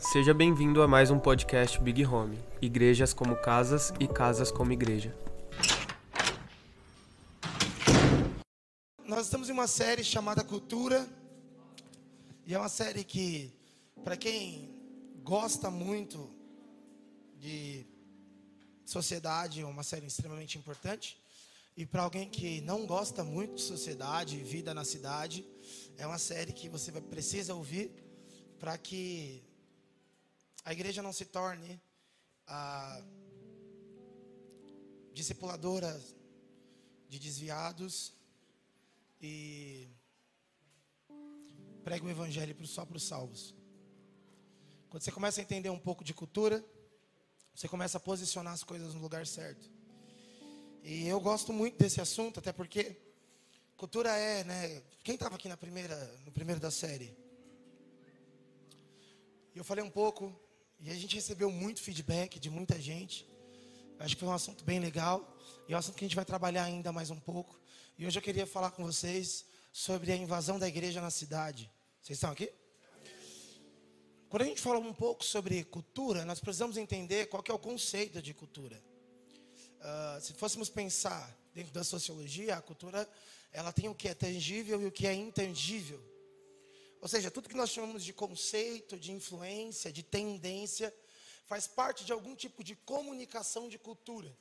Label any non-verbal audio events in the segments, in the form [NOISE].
Seja bem-vindo a mais um podcast Big Home. Igrejas como casas e casas como igreja. Nós estamos em uma série chamada Cultura. E é uma série que, para quem gosta muito de sociedade, é uma série extremamente importante. E para alguém que não gosta muito de sociedade, vida na cidade, é uma série que você precisa ouvir para que a igreja não se torne a discipuladora de desviados e pregue o evangelho só para os salvos. Quando você começa a entender um pouco de cultura, você começa a posicionar as coisas no lugar certo. E eu gosto muito desse assunto, até porque cultura é, né? Quem estava aqui na primeira, no primeiro da série? E eu falei um pouco, e a gente recebeu muito feedback de muita gente. Acho que foi um assunto bem legal. E é um assunto que a gente vai trabalhar ainda mais um pouco. E hoje eu queria falar com vocês sobre a invasão da igreja na cidade. Vocês estão aqui? Quando a gente fala um pouco sobre cultura, nós precisamos entender qual é o conceito de cultura. Ah, se fôssemos pensar dentro da sociologia, a cultura ela tem o que é tangível e o que é intangível. Ou seja, tudo que nós chamamos de conceito, de influência, de tendência, faz parte de algum tipo de comunicação de cultura.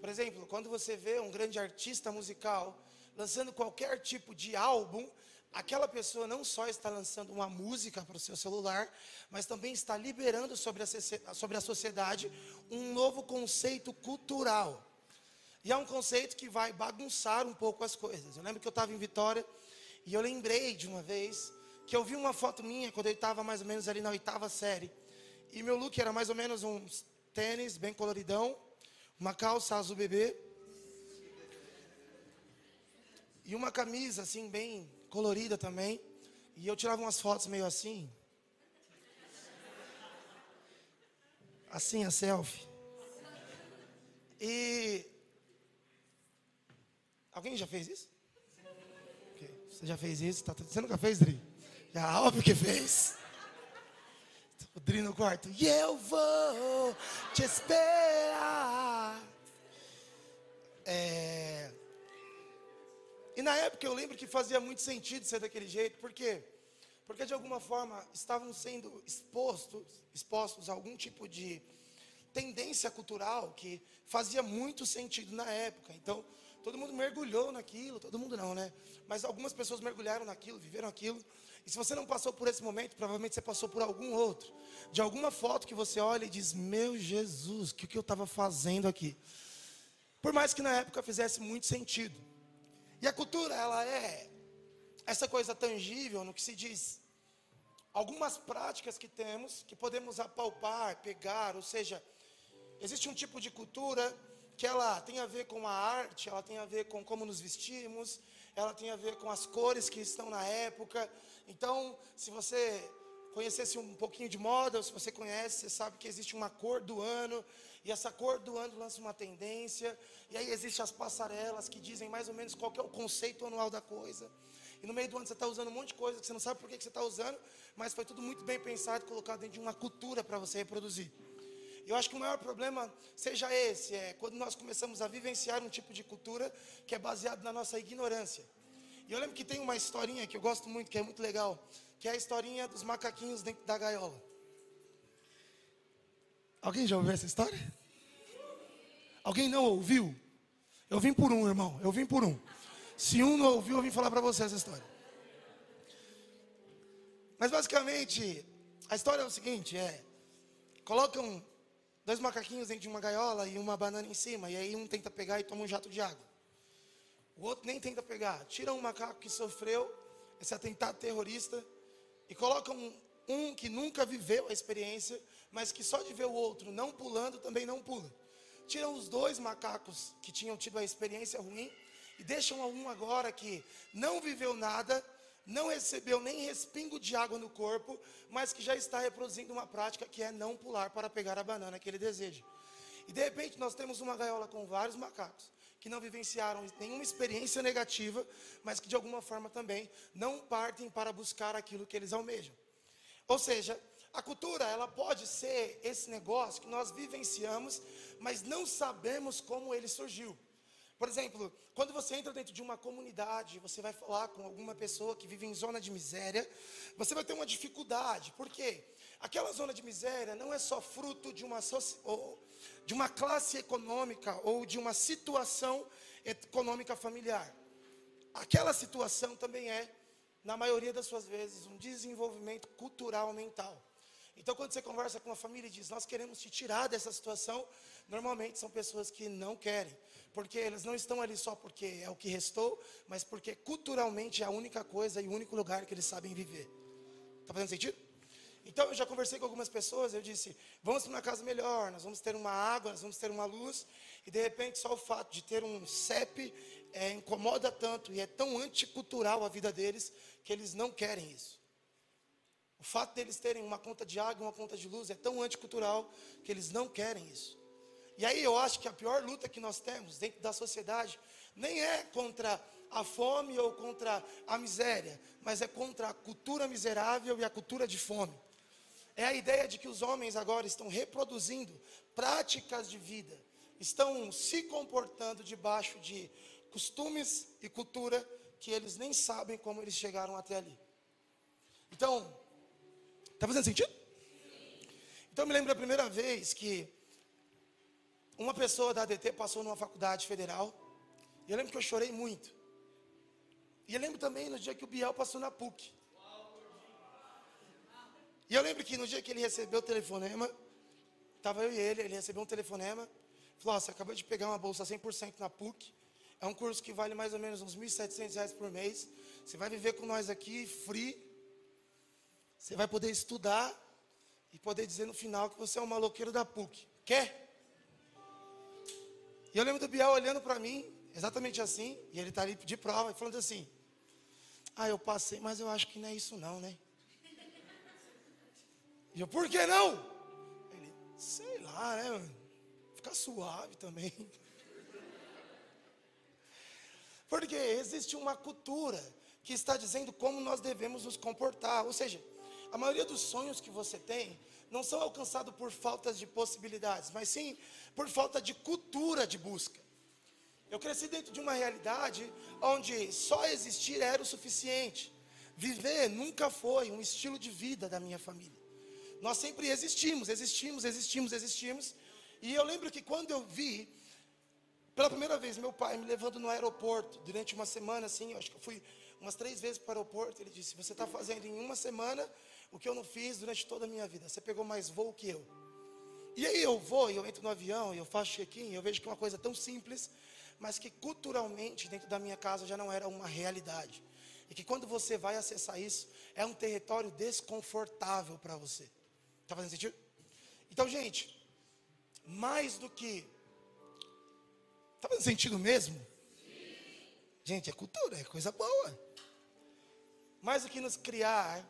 Por exemplo, quando você vê um grande artista musical lançando qualquer tipo de álbum, aquela pessoa não só está lançando uma música para o seu celular, mas também está liberando sobre a, sobre a sociedade um novo conceito cultural. E é um conceito que vai bagunçar um pouco as coisas. Eu lembro que eu estava em Vitória e eu lembrei de uma vez que eu vi uma foto minha quando eu estava mais ou menos ali na oitava série. E meu look era mais ou menos um tênis bem coloridão, uma calça azul bebê e uma camisa assim bem colorida também. E eu tirava umas fotos meio assim. Assim a selfie. E alguém já fez isso? Você já fez isso? Tá- Você nunca fez, Dri? Já, óbvio que fez. O Dri no quarto. E eu vou te esperar. É... E na época eu lembro que fazia muito sentido ser daquele jeito. Por quê? Porque de alguma forma estavam sendo expostos, expostos a algum tipo de tendência cultural que fazia muito sentido na época. Então, todo mundo mergulhou naquilo, todo mundo não, né? Mas algumas pessoas mergulharam naquilo, viveram aquilo. E se você não passou por esse momento, provavelmente você passou por algum outro. De alguma foto que você olha e diz: Meu Jesus, o que, que eu estava fazendo aqui? Por mais que na época fizesse muito sentido. E a cultura, ela é essa coisa tangível no que se diz algumas práticas que temos que podemos apalpar, pegar, ou seja, existe um tipo de cultura que ela tem a ver com a arte, ela tem a ver com como nos vestimos, ela tem a ver com as cores que estão na época. Então, se você conhecesse um pouquinho de moda, ou se você conhece, você sabe que existe uma cor do ano, e essa cor do ano lança uma tendência, e aí existem as passarelas que dizem mais ou menos qual é o conceito anual da coisa. E no meio do ano você está usando um monte de coisa que você não sabe por que você está usando, mas foi tudo muito bem pensado colocado dentro de uma cultura para você reproduzir. Eu acho que o maior problema seja esse, é quando nós começamos a vivenciar um tipo de cultura que é baseado na nossa ignorância. E eu lembro que tem uma historinha que eu gosto muito, que é muito legal, que é a historinha dos macaquinhos dentro da gaiola. Alguém já ouviu essa história? Alguém não ouviu? Eu vim por um, irmão, eu vim por um. Se um não ouviu, eu vim falar para você essa história. Mas basicamente, a história é o seguinte, é colocam dois macaquinhos dentro de uma gaiola e uma banana em cima, e aí um tenta pegar e toma um jato de água. O outro nem tenta pegar. Tiram um macaco que sofreu esse atentado terrorista e colocam um, um que nunca viveu a experiência, mas que só de ver o outro não pulando também não pula. Tiram os dois macacos que tinham tido a experiência ruim e deixam um agora que não viveu nada, não recebeu nem respingo de água no corpo, mas que já está reproduzindo uma prática que é não pular para pegar a banana que ele deseja. E de repente nós temos uma gaiola com vários macacos que não vivenciaram nenhuma experiência negativa, mas que de alguma forma também não partem para buscar aquilo que eles almejam. Ou seja, A cultura, ela pode ser esse negócio que nós vivenciamos, mas não sabemos como ele surgiu. Por exemplo, quando você entra dentro de uma comunidade, você vai falar com alguma pessoa que vive em zona de miséria, você vai ter uma dificuldade. Por quê? Aquela zona de miséria não é só fruto de uma, de uma classe econômica ou de uma situação econômica familiar. Aquela situação também é, na maioria das suas vezes, um desenvolvimento cultural mental. Então, quando você conversa com uma família e diz, nós queremos te tirar dessa situação, normalmente são pessoas que não querem porque eles não estão ali só porque é o que restou, mas porque culturalmente é a única coisa e o único lugar que eles sabem viver. Está fazendo sentido? Então eu já conversei com algumas pessoas, eu disse, vamos para uma casa melhor, nós vamos ter uma água, nós vamos ter uma luz, e de repente só o fato de ter um CEP é, incomoda tanto e é tão anticultural a vida deles que eles não querem isso. O fato deles terem uma conta de água uma conta de luz é tão anticultural que eles não querem isso. E aí eu acho que a pior luta que nós temos dentro da sociedade nem é contra a fome ou contra a miséria, mas é contra a cultura miserável e a cultura de fome. É a ideia de que os homens agora estão reproduzindo práticas de vida, estão se comportando debaixo de costumes e cultura que eles nem sabem como eles chegaram até ali. Então, está fazendo sentido? Então eu me lembro a primeira vez que uma pessoa da ADT passou numa faculdade federal. E eu lembro que eu chorei muito. E eu lembro também no dia que o Biel passou na PUC. E eu lembro que no dia que ele recebeu o telefonema, estava eu e ele, ele recebeu um telefonema, falou: você acabou de pegar uma bolsa 100% na PUC, é um curso que vale mais ou menos uns 1.700 reais por mês, você vai viver com nós aqui, free, você vai poder estudar e poder dizer no final que você é um maloqueiro da PUC. Quer? E eu lembro do Biel olhando para mim, exatamente assim, e ele está ali de prova, falando assim: Ah, eu passei, mas eu acho que não é isso não, né? E eu, por que não? Ele, sei lá, né, mano? Fica suave também. [LAUGHS] Porque existe uma cultura que está dizendo como nós devemos nos comportar. Ou seja, a maioria dos sonhos que você tem não são alcançados por falta de possibilidades, mas sim por falta de cultura de busca. Eu cresci dentro de uma realidade onde só existir era o suficiente. Viver nunca foi um estilo de vida da minha família. Nós sempre existimos, existimos, existimos, existimos. E eu lembro que quando eu vi, pela primeira vez, meu pai me levando no aeroporto, durante uma semana, assim, acho que eu fui umas três vezes para o aeroporto, ele disse: Você está fazendo em uma semana o que eu não fiz durante toda a minha vida. Você pegou mais voo que eu. E aí eu vou, e eu entro no avião, e eu faço check-in, eu vejo que é uma coisa tão simples, mas que culturalmente dentro da minha casa já não era uma realidade. E que quando você vai acessar isso, é um território desconfortável para você. Está fazendo sentido? Então, gente, mais do que. Está fazendo sentido mesmo? Sim. Gente, é cultura, é coisa boa. Mais do que nos criar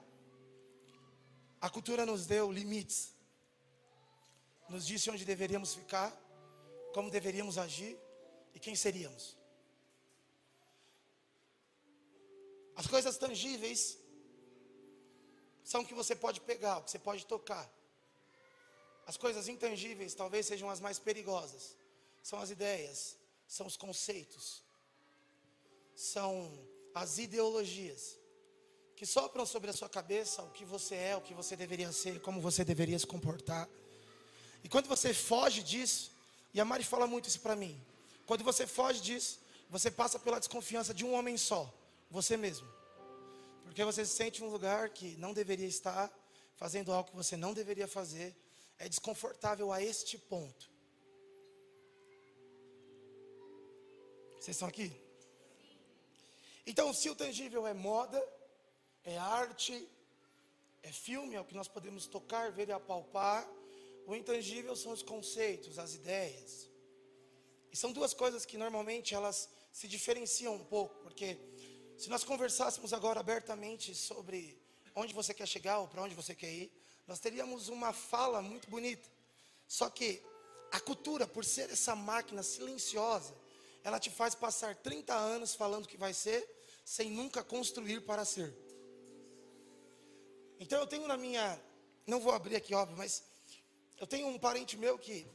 a cultura nos deu limites, nos disse onde deveríamos ficar, como deveríamos agir e quem seríamos. As coisas tangíveis são o que você pode pegar, o que você pode tocar. As coisas intangíveis talvez sejam as mais perigosas. São as ideias, são os conceitos, são as ideologias que sopram sobre a sua cabeça o que você é, o que você deveria ser, como você deveria se comportar. E quando você foge disso, e a Mari fala muito isso para mim, quando você foge disso, você passa pela desconfiança de um homem só, você mesmo. Porque você se sente em um lugar que não deveria estar, fazendo algo que você não deveria fazer, é desconfortável a este ponto. Vocês estão aqui? Então, se o tangível é moda, é arte, é filme, é o que nós podemos tocar, ver e apalpar. O intangível são os conceitos, as ideias. E são duas coisas que normalmente elas se diferenciam um pouco, porque se nós conversássemos agora abertamente sobre onde você quer chegar ou para onde você quer ir, nós teríamos uma fala muito bonita. Só que a cultura, por ser essa máquina silenciosa, ela te faz passar 30 anos falando que vai ser, sem nunca construir para ser. Então eu tenho na minha, não vou abrir aqui, óbvio, mas eu tenho um parente meu que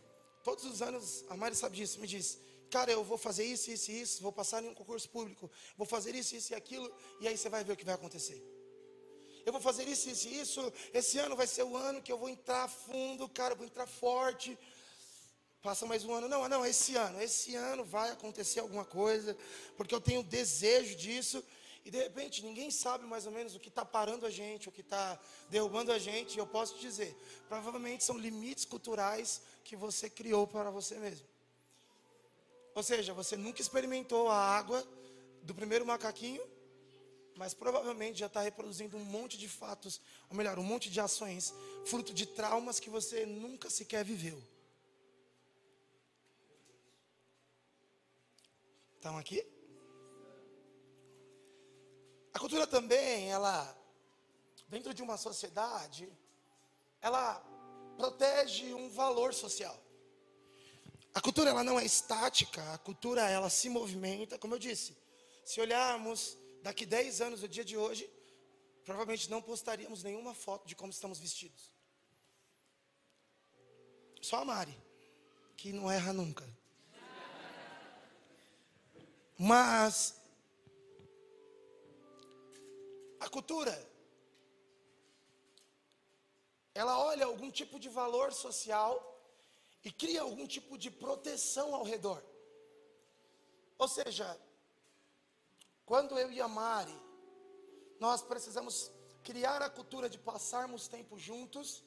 todos os anos, a Mari sabe disso, me diz, cara, eu vou fazer isso, isso e isso, vou passar em um concurso público, vou fazer isso, isso e aquilo, e aí você vai ver o que vai acontecer. Eu vou fazer isso, isso e isso, esse ano vai ser o ano que eu vou entrar fundo, cara, vou entrar forte. Passa mais um ano, não, não, esse ano, esse ano vai acontecer alguma coisa, porque eu tenho desejo disso, e de repente ninguém sabe mais ou menos o que está parando a gente, o que está derrubando a gente. E eu posso te dizer, provavelmente são limites culturais que você criou para você mesmo. Ou seja, você nunca experimentou a água do primeiro macaquinho, mas provavelmente já está reproduzindo um monte de fatos, ou melhor, um monte de ações, fruto de traumas que você nunca sequer viveu. Estão aqui? A cultura também, ela, dentro de uma sociedade, ela protege um valor social. A cultura ela não é estática, a cultura ela se movimenta, como eu disse. Se olharmos daqui 10 anos do dia de hoje, provavelmente não postaríamos nenhuma foto de como estamos vestidos. Só a Mari, que não erra nunca. Mas a cultura, ela olha algum tipo de valor social e cria algum tipo de proteção ao redor. Ou seja, quando eu e a Mari, nós precisamos criar a cultura de passarmos tempo juntos.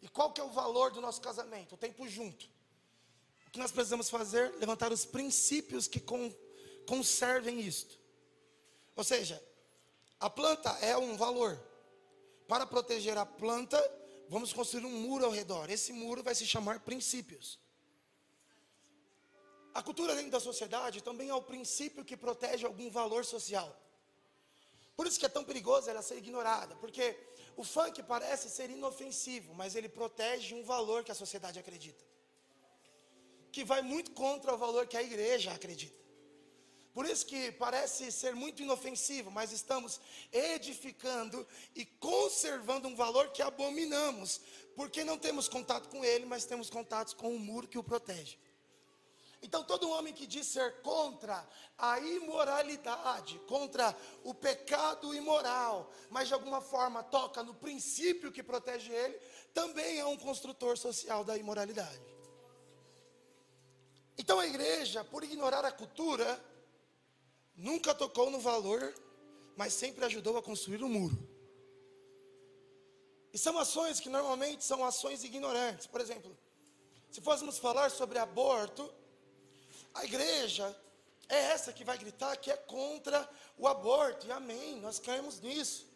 E qual que é o valor do nosso casamento? O tempo junto. O que nós precisamos fazer? Levantar os princípios que con conservem isto. Ou seja, a planta é um valor. Para proteger a planta, vamos construir um muro ao redor. Esse muro vai se chamar princípios. A cultura dentro da sociedade também é o princípio que protege algum valor social. Por isso que é tão perigoso ela ser ignorada, porque o funk parece ser inofensivo, mas ele protege um valor que a sociedade acredita. Que vai muito contra o valor que a igreja acredita. Por isso que parece ser muito inofensivo, mas estamos edificando e conservando um valor que abominamos, porque não temos contato com ele, mas temos contato com o muro que o protege. Então, todo homem que diz ser contra a imoralidade, contra o pecado imoral, mas de alguma forma toca no princípio que protege ele, também é um construtor social da imoralidade. Então, a igreja, por ignorar a cultura, nunca tocou no valor, mas sempre ajudou a construir o um muro. E são ações que normalmente são ações ignorantes. Por exemplo, se fôssemos falar sobre aborto, a igreja é essa que vai gritar que é contra o aborto, e amém, nós cremos nisso.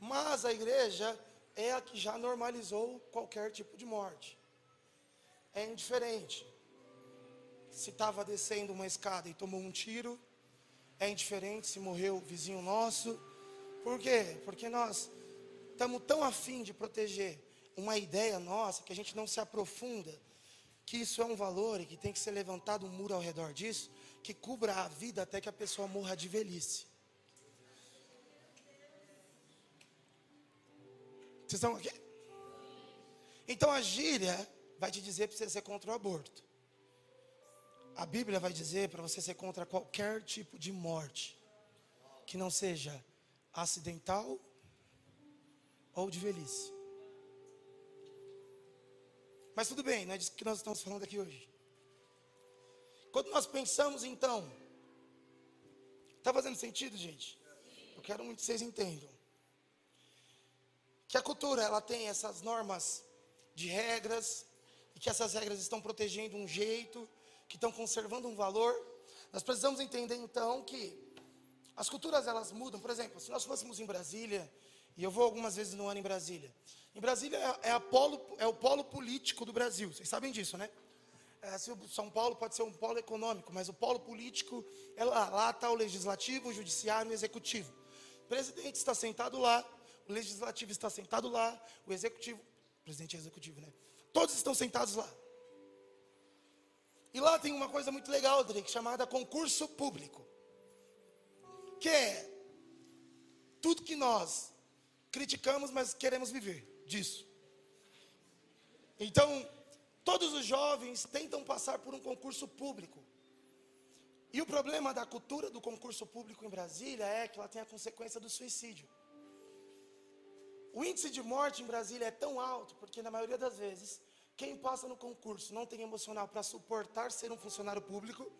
Mas a igreja é a que já normalizou qualquer tipo de morte. É indiferente. Se estava descendo uma escada e tomou um tiro, é indiferente se morreu o vizinho nosso. Por quê? Porque nós estamos tão afim de proteger uma ideia nossa que a gente não se aprofunda que isso é um valor e que tem que ser levantado um muro ao redor disso que cubra a vida até que a pessoa morra de velhice. Vocês estão aqui? Então a gíria vai te dizer para você ser contra o aborto. A Bíblia vai dizer para você ser contra qualquer tipo de morte que não seja acidental ou de velhice. Mas tudo bem, não é disso que nós estamos falando aqui hoje. Quando nós pensamos então, está fazendo sentido, gente? Eu quero muito que vocês entendam. Que a cultura ela tem essas normas de regras e que essas regras estão protegendo um jeito que estão conservando um valor. Nós precisamos entender então que as culturas elas mudam. Por exemplo, se nós fôssemos em Brasília, e eu vou algumas vezes no ano em Brasília. Em Brasília é, é, polo, é o polo político do Brasil, vocês sabem disso, né? É, São Paulo pode ser um polo econômico, mas o polo político, é lá, lá está o legislativo, o judiciário e o executivo. O presidente está sentado lá, o legislativo está sentado lá, o executivo, presidente é executivo, né? Todos estão sentados lá. E lá tem uma coisa muito legal, Drake, chamada concurso público. Que é tudo que nós criticamos, mas queremos viver disso. Então, todos os jovens tentam passar por um concurso público. E o problema da cultura do concurso público em Brasília é que ela tem a consequência do suicídio. O índice de morte em Brasília é tão alto porque, na maioria das vezes, quem passa no concurso não tem emocional para suportar ser um funcionário público,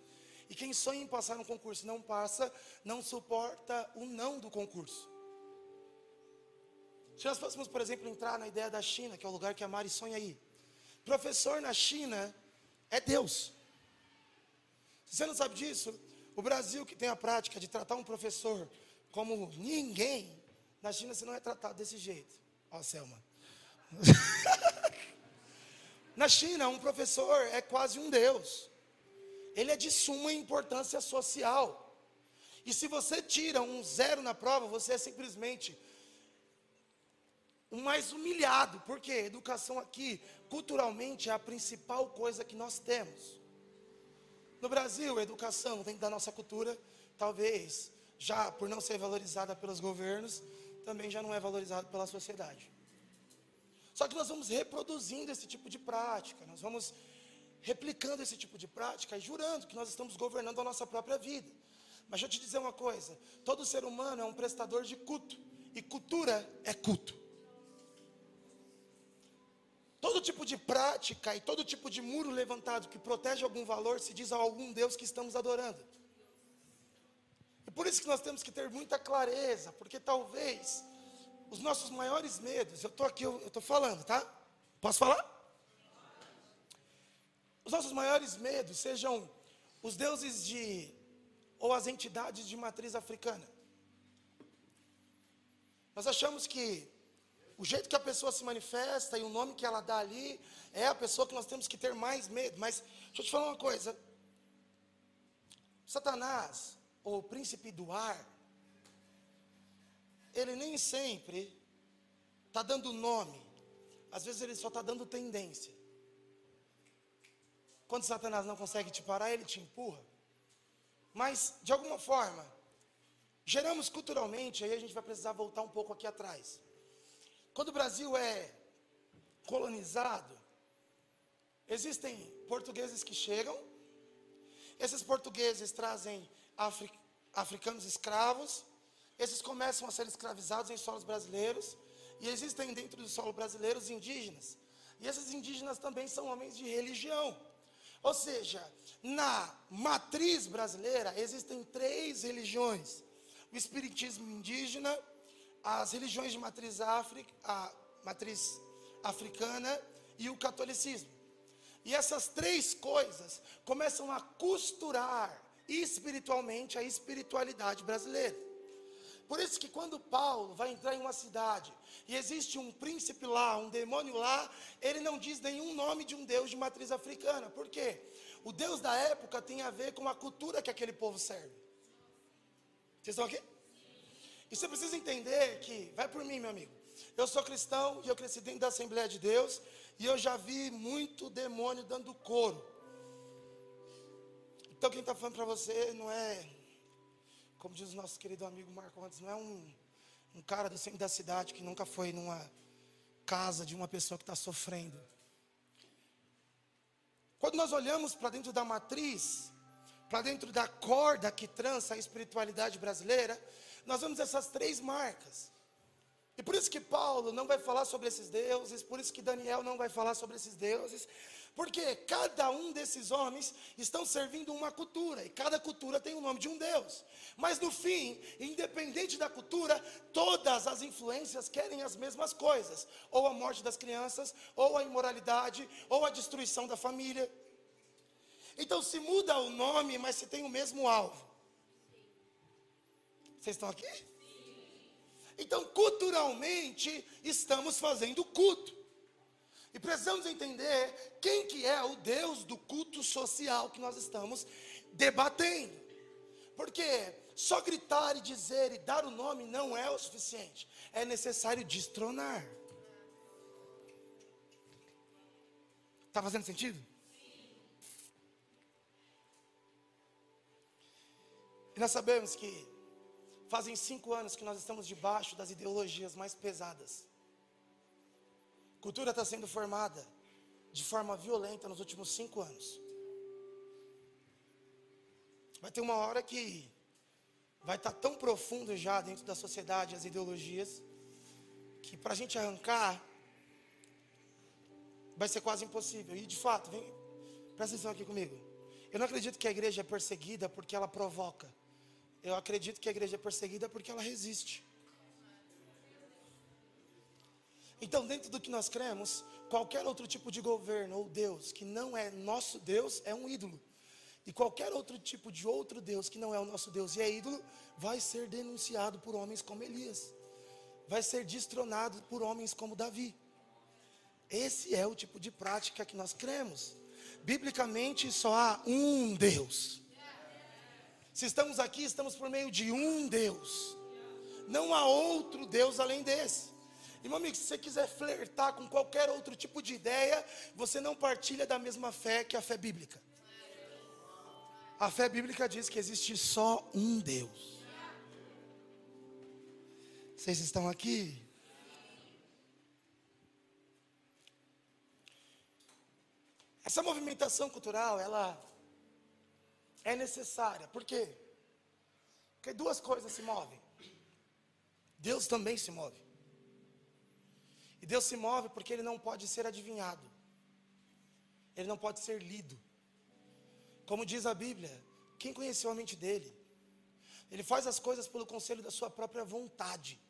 e quem sonha em passar no concurso não passa, não suporta o não do concurso. Se nós fôssemos, por exemplo, entrar na ideia da China, que é o lugar que a Mari sonha aí. Professor na China é Deus. Se você não sabe disso, o Brasil que tem a prática de tratar um professor como ninguém, na China você não é tratado desse jeito. Ó, Selma. [LAUGHS] na China, um professor é quase um Deus. Ele é de suma importância social. E se você tira um zero na prova, você é simplesmente o mais humilhado. Porque educação aqui, culturalmente, é a principal coisa que nós temos. No Brasil, a educação dentro da nossa cultura, talvez, já por não ser valorizada pelos governos, também já não é valorizada pela sociedade. Só que nós vamos reproduzindo esse tipo de prática, nós vamos replicando esse tipo de prática e jurando que nós estamos governando a nossa própria vida. Mas deixa eu te dizer uma coisa: todo ser humano é um prestador de culto, e cultura é culto. Todo tipo de prática e todo tipo de muro levantado que protege algum valor se diz a algum Deus que estamos adorando. E por isso que nós temos que ter muita clareza, porque talvez os nossos maiores medos, eu estou aqui, eu estou falando, tá? Posso falar? Os nossos maiores medos sejam os deuses de, ou as entidades de matriz africana. Nós achamos que o jeito que a pessoa se manifesta e o nome que ela dá ali é a pessoa que nós temos que ter mais medo. Mas deixa eu te falar uma coisa. Satanás, ou príncipe do ar, ele nem sempre está dando nome. Às vezes ele só está dando tendência. Quando Satanás não consegue te parar, ele te empurra. Mas, de alguma forma, geramos culturalmente, aí a gente vai precisar voltar um pouco aqui atrás. Quando o Brasil é colonizado, existem portugueses que chegam, esses portugueses trazem afri africanos escravos, esses começam a ser escravizados em solos brasileiros, e existem dentro do solo brasileiro os indígenas. E esses indígenas também são homens de religião. Ou seja, na matriz brasileira existem três religiões: o espiritismo indígena, as religiões de matriz, África, a matriz africana e o catolicismo. E essas três coisas começam a costurar espiritualmente a espiritualidade brasileira. Por isso que quando Paulo vai entrar em uma cidade e existe um príncipe lá, um demônio lá, ele não diz nenhum nome de um deus de matriz africana. Por quê? O deus da época tem a ver com a cultura que aquele povo serve. Vocês estão aqui? E você precisa entender que, vai por mim, meu amigo. Eu sou cristão e eu cresci dentro da Assembleia de Deus e eu já vi muito demônio dando couro. Então quem está falando para você não é, como diz o nosso querido amigo Marco antes, não é um, um cara do centro da cidade que nunca foi numa casa de uma pessoa que está sofrendo. Quando nós olhamos para dentro da matriz, para dentro da corda que trança a espiritualidade brasileira, nós vemos essas três marcas. E por isso que Paulo não vai falar sobre esses deuses, por isso que Daniel não vai falar sobre esses deuses, porque cada um desses homens estão servindo uma cultura, e cada cultura tem o nome de um Deus. Mas no fim, independente da cultura, todas as influências querem as mesmas coisas: ou a morte das crianças, ou a imoralidade, ou a destruição da família. Então se muda o nome, mas se tem o mesmo alvo. Vocês estão aqui? Então, culturalmente, estamos fazendo culto. E precisamos entender quem que é o Deus do culto social que nós estamos debatendo. Porque só gritar e dizer e dar o nome não é o suficiente. É necessário destronar. Está fazendo sentido? E nós sabemos que Fazem cinco anos que nós estamos debaixo das ideologias mais pesadas. Cultura está sendo formada de forma violenta nos últimos cinco anos. Vai ter uma hora que vai estar tão profundo já dentro da sociedade, as ideologias, que para a gente arrancar vai ser quase impossível. E de fato, vem, presta atenção aqui comigo. Eu não acredito que a igreja é perseguida porque ela provoca. Eu acredito que a igreja é perseguida porque ela resiste. Então, dentro do que nós cremos, qualquer outro tipo de governo ou Deus que não é nosso Deus é um ídolo. E qualquer outro tipo de outro Deus que não é o nosso Deus e é ídolo, vai ser denunciado por homens como Elias. Vai ser destronado por homens como Davi. Esse é o tipo de prática que nós cremos. Biblicamente só há um Deus. Se estamos aqui, estamos por meio de um Deus. Não há outro Deus além desse. E meu amigo, se você quiser flertar com qualquer outro tipo de ideia, você não partilha da mesma fé que a fé bíblica. A fé bíblica diz que existe só um Deus. Vocês estão aqui? Essa movimentação cultural, ela é necessária. Por quê? Porque duas coisas se movem. Deus também se move. E Deus se move porque ele não pode ser adivinhado. Ele não pode ser lido. Como diz a Bíblia, quem conheceu a mente dele? Ele faz as coisas pelo conselho da sua própria vontade.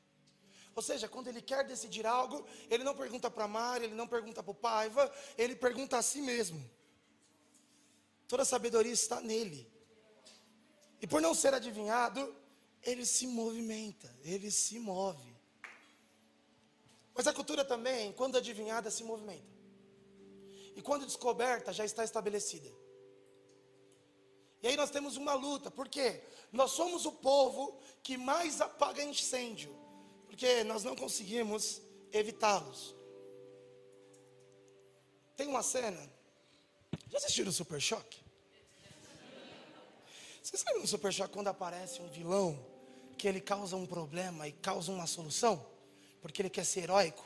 Ou seja, quando ele quer decidir algo, ele não pergunta para Mari, ele não pergunta para o Paiva, ele pergunta a si mesmo. Toda a sabedoria está nele. E por não ser adivinhado, ele se movimenta, ele se move. Mas a cultura também, quando adivinhada, se movimenta. E quando descoberta, já está estabelecida. E aí nós temos uma luta, porque nós somos o povo que mais apaga incêndio porque nós não conseguimos evitá-los. Tem uma cena. Já assistiram o Super Choque? Vocês sabem no Super Choque quando aparece um vilão que ele causa um problema e causa uma solução? Porque ele quer ser heróico?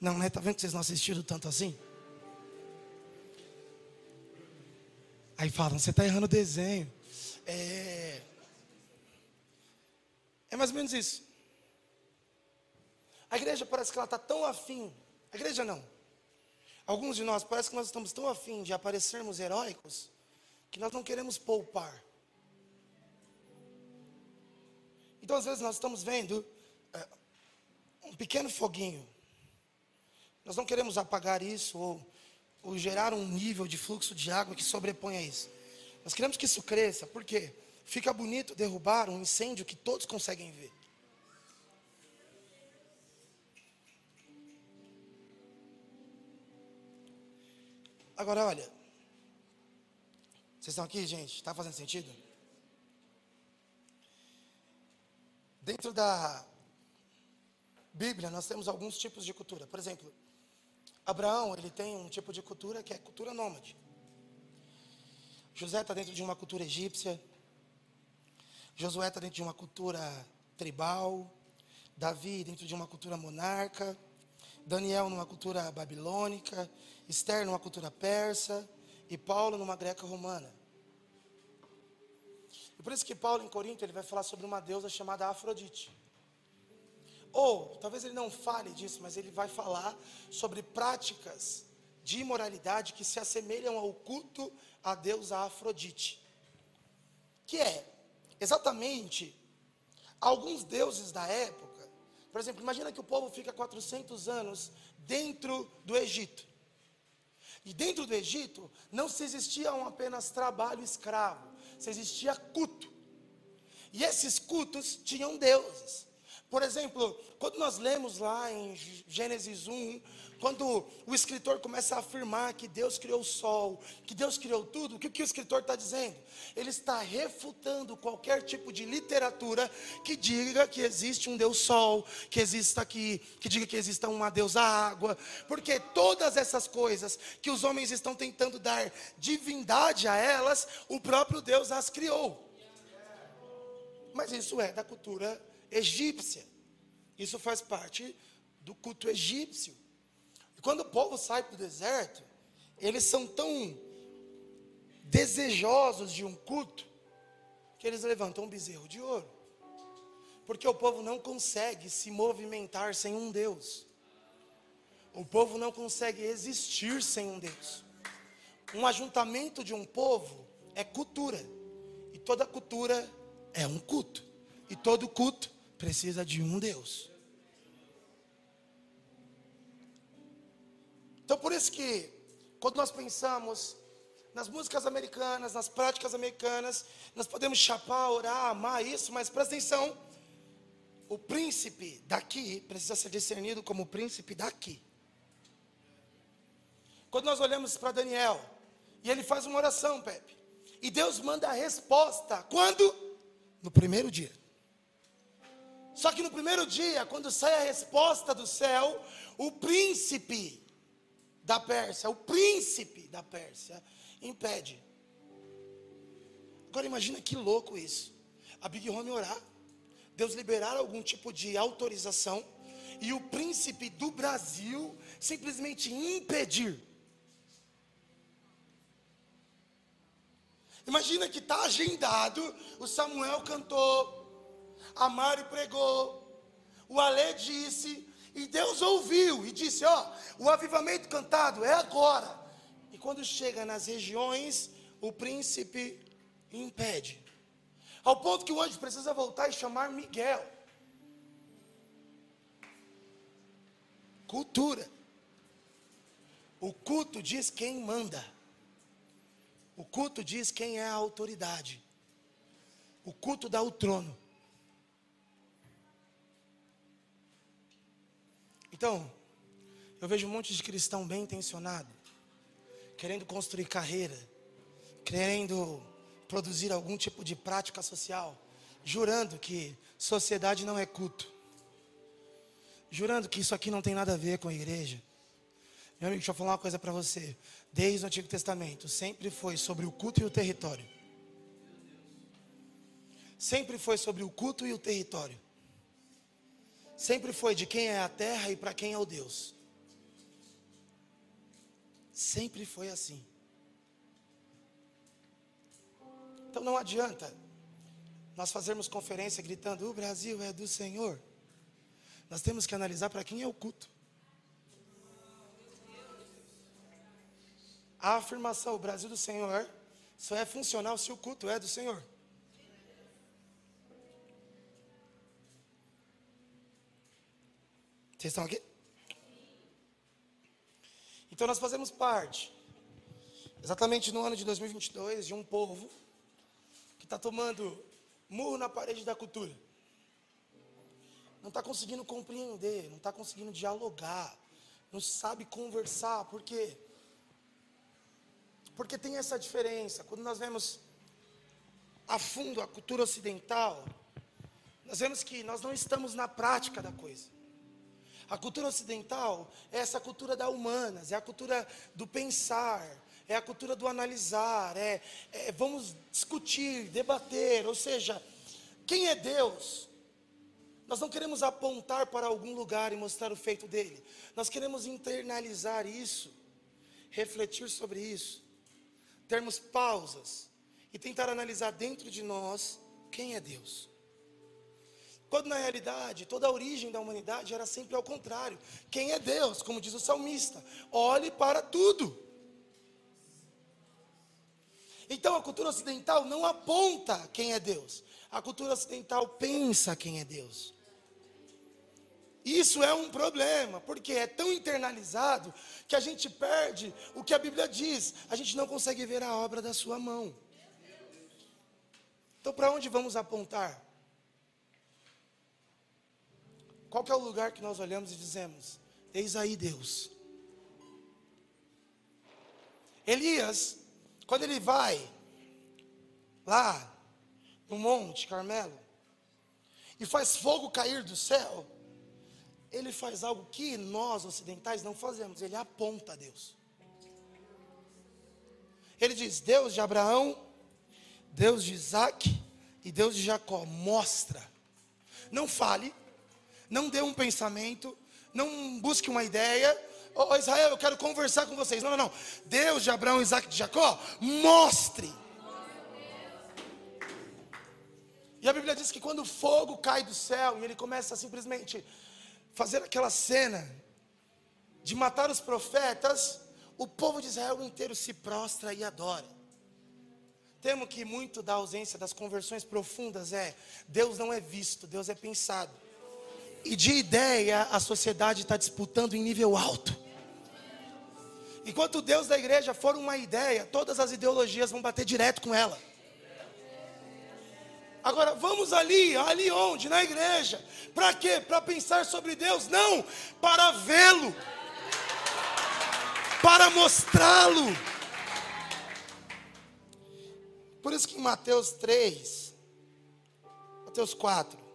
Não, né? Tá vendo que vocês não assistiram tanto assim? Aí falam, você está errando o desenho. É... é mais ou menos isso. A igreja parece que ela está tão afim. A igreja não. Alguns de nós parece que nós estamos tão afim de aparecermos heróicos que nós não queremos poupar. Então às vezes nós estamos vendo é, um pequeno foguinho. Nós não queremos apagar isso ou, ou gerar um nível de fluxo de água que sobreponha isso. Nós queremos que isso cresça, porque fica bonito derrubar um incêndio que todos conseguem ver. Agora, olha. Vocês estão aqui, gente? Está fazendo sentido? Dentro da Bíblia, nós temos alguns tipos de cultura. Por exemplo, Abraão, ele tem um tipo de cultura que é cultura nômade. José está dentro de uma cultura egípcia. Josué está dentro de uma cultura tribal. Davi dentro de uma cultura monarca. Daniel numa cultura babilônica. Esther numa cultura persa e Paulo numa greca romana. E por isso que Paulo em Corinto ele vai falar sobre uma deusa chamada Afrodite. Ou talvez ele não fale disso, mas ele vai falar sobre práticas de imoralidade que se assemelham ao culto à deusa Afrodite. Que é exatamente alguns deuses da época. Por exemplo, imagina que o povo fica 400 anos dentro do Egito. E dentro do Egito não se existia apenas trabalho escravo, se existia culto. E esses cultos tinham deuses. Por exemplo, quando nós lemos lá em Gênesis 1, quando o escritor começa a afirmar que Deus criou o sol, que Deus criou tudo, o que, que o escritor está dizendo? Ele está refutando qualquer tipo de literatura que diga que existe um Deus sol, que exista aqui, que diga que exista uma deusa água, porque todas essas coisas que os homens estão tentando dar divindade a elas, o próprio Deus as criou. Mas isso é da cultura egípcia. Isso faz parte do culto egípcio. quando o povo sai para o deserto, eles são tão desejosos de um culto que eles levantam um bezerro de ouro. Porque o povo não consegue se movimentar sem um Deus. O povo não consegue existir sem um Deus. Um ajuntamento de um povo é cultura. E toda cultura é um culto. E todo culto precisa de um Deus. Então por isso que quando nós pensamos nas músicas americanas, nas práticas americanas, nós podemos chapar, orar, amar isso, mas presta atenção. O príncipe daqui precisa ser discernido como o príncipe daqui. Quando nós olhamos para Daniel, e ele faz uma oração, Pepe, e Deus manda a resposta, quando? No primeiro dia. Só que no primeiro dia, quando sai a resposta do céu, o príncipe da Pérsia, o príncipe da Pérsia, impede. Agora imagina que louco isso. A Big Home orar, Deus liberar algum tipo de autorização e o príncipe do Brasil simplesmente impedir. Imagina que está agendado, o Samuel cantou, a Mari pregou, o Alê disse, e Deus ouviu e disse: Ó, o avivamento cantado é agora. E quando chega nas regiões, o príncipe impede. Ao ponto que o anjo precisa voltar e chamar Miguel. Cultura. O culto diz quem manda. O culto diz quem é a autoridade. O culto dá o trono. Então, eu vejo um monte de cristão bem intencionado, querendo construir carreira, querendo produzir algum tipo de prática social, jurando que sociedade não é culto, jurando que isso aqui não tem nada a ver com a igreja. Meu amigo, deixa eu falar uma coisa para você. Desde o Antigo Testamento, sempre foi sobre o culto e o território. Sempre foi sobre o culto e o território sempre foi de quem é a terra e para quem é o Deus. Sempre foi assim. Então não adianta nós fazermos conferência gritando: o Brasil é do Senhor. Nós temos que analisar para quem é o culto. A afirmação, o Brasil do Senhor, só é funcional se o culto é do Senhor. Vocês estão aqui? Então nós fazemos parte, exatamente no ano de 2022, de um povo que está tomando murro na parede da cultura. Não está conseguindo compreender, não está conseguindo dialogar, não sabe conversar, por quê? Porque tem essa diferença. Quando nós vemos a fundo a cultura ocidental, nós vemos que nós não estamos na prática da coisa. A cultura ocidental é essa cultura da humanas, é a cultura do pensar, é a cultura do analisar, é, é vamos discutir, debater, ou seja, quem é Deus? Nós não queremos apontar para algum lugar e mostrar o feito dele. Nós queremos internalizar isso, refletir sobre isso, termos pausas e tentar analisar dentro de nós quem é Deus. Quando na realidade toda a origem da humanidade era sempre ao contrário. Quem é Deus? Como diz o salmista, olhe para tudo. Então a cultura ocidental não aponta quem é Deus. A cultura ocidental pensa quem é Deus. Isso é um problema, porque é tão internalizado que a gente perde o que a Bíblia diz. A gente não consegue ver a obra da sua mão. Então, para onde vamos apontar? Qual é o lugar que nós olhamos e dizemos: Eis aí Deus. Elias, quando ele vai lá no Monte Carmelo e faz fogo cair do céu, ele faz algo que nós ocidentais não fazemos, ele aponta a Deus. Ele diz: Deus de Abraão, Deus de Isaac e Deus de Jacó, mostra. Não fale, não dê um pensamento, não busque uma ideia, Ô oh, Israel, eu quero conversar com vocês. Não, não, não. Deus de Abraão, Isaac e de Jacó, mostre. E a Bíblia diz que quando o fogo cai do céu e ele começa a simplesmente fazer aquela cena de matar os profetas, o povo de Israel inteiro se prostra e adora. Temo que muito da ausência das conversões profundas é Deus não é visto, Deus é pensado. E de ideia a sociedade está disputando em nível alto. Enquanto Deus da igreja for uma ideia, todas as ideologias vão bater direto com ela. Agora, vamos ali, ali onde? Na igreja. Para quê? Para pensar sobre Deus? Não, para vê-lo, para mostrá-lo. Por isso que em Mateus 3, Mateus 4,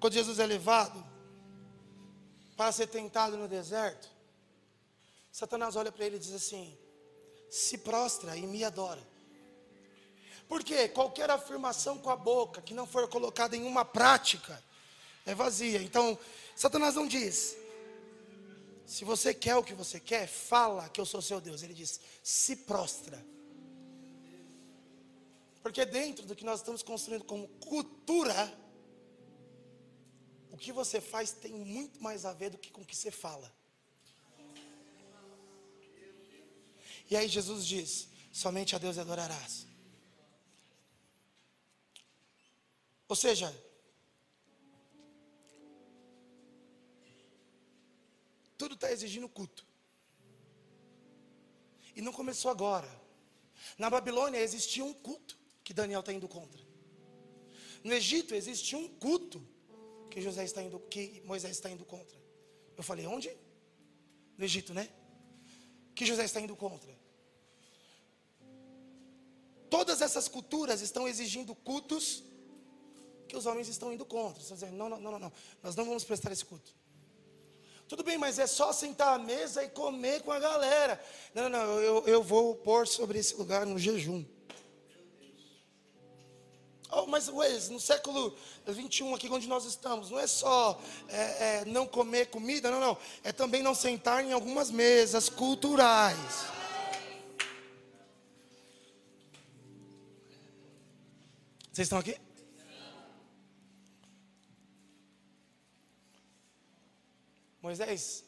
quando Jesus é levado para ser tentado no deserto, Satanás olha para ele e diz assim: se prostra e me adora. Porque qualquer afirmação com a boca que não for colocada em uma prática é vazia. Então, Satanás não diz: se você quer o que você quer, fala que eu sou seu Deus. Ele diz: se prostra. Porque dentro do que nós estamos construindo como cultura, que você faz tem muito mais a ver do que com o que você fala. E aí Jesus diz: somente a Deus adorarás. Ou seja, tudo está exigindo culto. E não começou agora. Na Babilônia existia um culto que Daniel está indo contra. No Egito existia um culto que José está indo, que Moisés está indo contra. Eu falei, onde? No Egito, né? Que José está indo contra. Todas essas culturas estão exigindo cultos que os homens estão indo contra. Estão dizendo, não, não, não, não, nós não vamos prestar esse culto. Tudo bem, mas é só sentar à mesa e comer com a galera. Não, não, não, eu, eu vou pôr sobre esse lugar um jejum. Oh, mas Wes, no século 21, aqui onde nós estamos, não é só é, é, não comer comida, não, não. É também não sentar em algumas mesas culturais. Vocês estão aqui? Moisés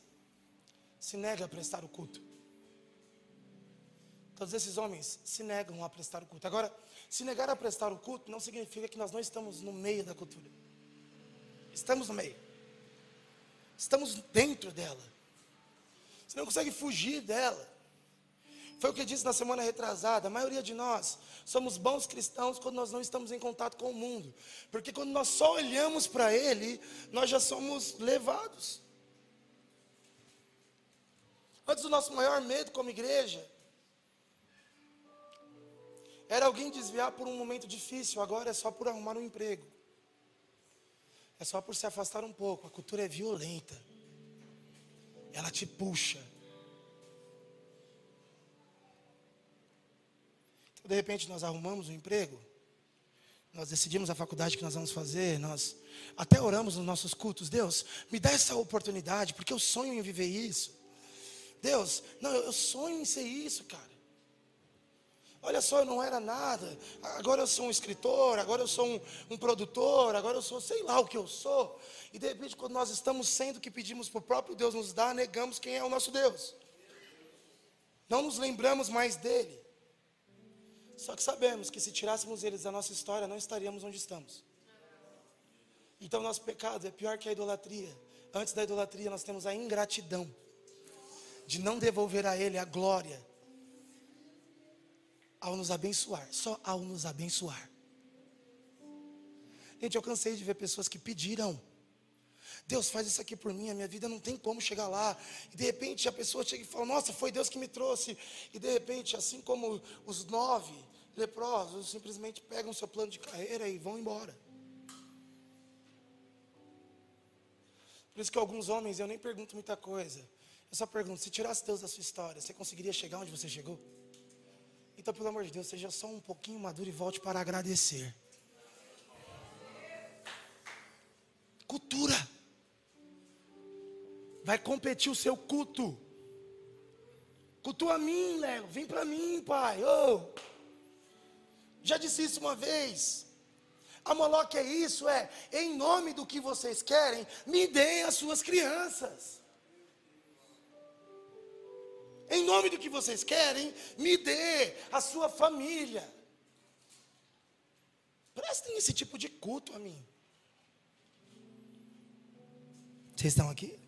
se nega a prestar o culto. Todos esses homens se negam a prestar o culto. Agora, se negar a prestar o culto não significa que nós não estamos no meio da cultura. Estamos no meio. Estamos dentro dela. Você não consegue fugir dela. Foi o que eu disse na semana retrasada. A maioria de nós somos bons cristãos quando nós não estamos em contato com o mundo. Porque quando nós só olhamos para ele, nós já somos levados. Antes o nosso maior medo como igreja era alguém desviar por um momento difícil, agora é só por arrumar um emprego. É só por se afastar um pouco. A cultura é violenta. Ela te puxa. Então, de repente, nós arrumamos um emprego. Nós decidimos a faculdade que nós vamos fazer. Nós até oramos nos nossos cultos. Deus, me dá essa oportunidade, porque eu sonho em viver isso. Deus, não, eu sonho em ser isso, cara. Olha só, eu não era nada. Agora eu sou um escritor, agora eu sou um, um, produtor, agora eu sou sei lá o que eu sou. E de repente, quando nós estamos sendo o que pedimos para o próprio Deus nos dar, negamos quem é o nosso Deus. Não nos lembramos mais dele. Só que sabemos que se tirássemos eles da nossa história, não estaríamos onde estamos. Então, nosso pecado é pior que a idolatria. Antes da idolatria, nós temos a ingratidão de não devolver a Ele a glória ao nos abençoar, só ao nos abençoar. Gente, eu cansei de ver pessoas que pediram. Deus faz isso aqui por mim, a minha vida não tem como chegar lá. E de repente a pessoa chega e fala: Nossa, foi Deus que me trouxe. E de repente, assim como os nove leprosos, simplesmente pegam seu plano de carreira e vão embora. Por isso que alguns homens eu nem pergunto muita coisa. Eu só pergunto: se tirasse Deus da sua história, você conseguiria chegar onde você chegou? Então, pelo amor de Deus, seja só um pouquinho maduro e volte para agradecer. Cultura. vai competir o seu culto. Cultua a mim, Léo. Vem para mim, pai. Oh. Já disse isso uma vez. A Moloque é isso, é, em nome do que vocês querem, me deem as suas crianças. Em nome do que vocês querem, me dê a sua família. Prestem esse tipo de culto a mim. Vocês estão aqui?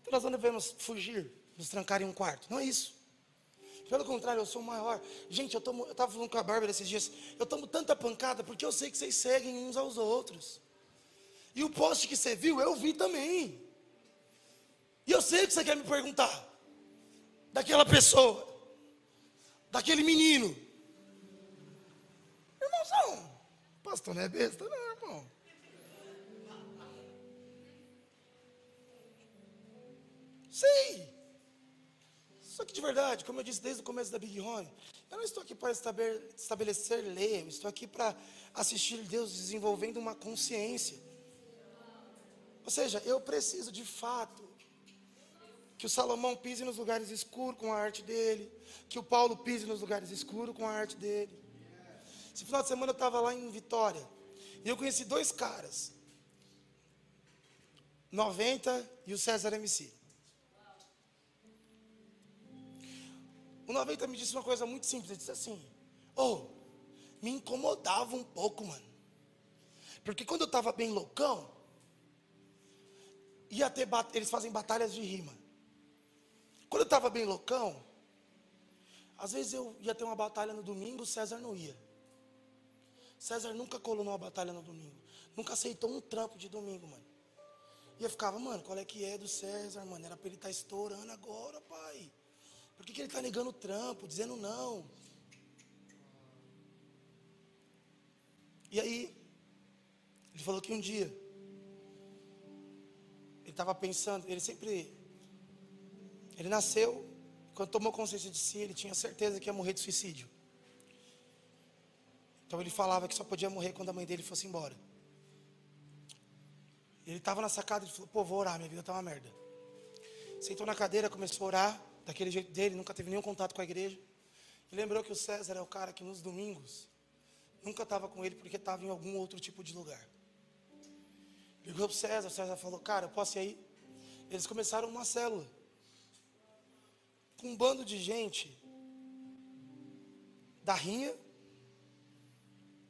Então nós não devemos fugir, nos trancar em um quarto. Não é isso. Pelo contrário, eu sou maior. Gente, eu estava falando com a Bárbara esses dias. Eu tomo tanta pancada porque eu sei que vocês seguem uns aos outros. E o post que você viu, eu vi também. E eu sei o que você quer me perguntar. Daquela pessoa. Daquele menino. Irmãozão. Pastor não é besta, não, irmão. Sei. Só que de verdade, como eu disse desde o começo da Big Home, eu não estou aqui para estabelecer lei, eu estou aqui para assistir Deus desenvolvendo uma consciência. Ou seja, eu preciso de fato que o Salomão pise nos lugares escuros com a arte dele, que o Paulo pise nos lugares escuros com a arte dele. Esse final de semana eu estava lá em Vitória e eu conheci dois caras, 90 e o César MC. O 90 me disse uma coisa muito simples. Ele disse assim: Oh, me incomodava um pouco, mano. Porque quando eu estava bem loucão, ia ter eles fazem batalhas de rima. Quando eu estava bem loucão, às vezes eu ia ter uma batalha no domingo, César não ia. César nunca colou numa batalha no domingo. Nunca aceitou um trampo de domingo, mano. E eu ficava, mano, qual é que é do César, mano? Era para ele estar tá estourando agora, pai. Por que, que ele está negando o trampo, dizendo não? E aí, ele falou que um dia, ele estava pensando, ele sempre, ele nasceu, quando tomou consciência de si, ele tinha certeza que ia morrer de suicídio. Então ele falava que só podia morrer quando a mãe dele fosse embora. Ele estava na sacada e falou: Pô, vou orar, minha vida está uma merda. Sentou na cadeira, começou a orar daquele jeito dele, nunca teve nenhum contato com a igreja. E lembrou que o César é o cara que nos domingos nunca estava com ele porque estava em algum outro tipo de lugar. Ligou para o César, o César falou: Cara, eu posso ir aí? Eles começaram uma célula com um bando de gente da rinha,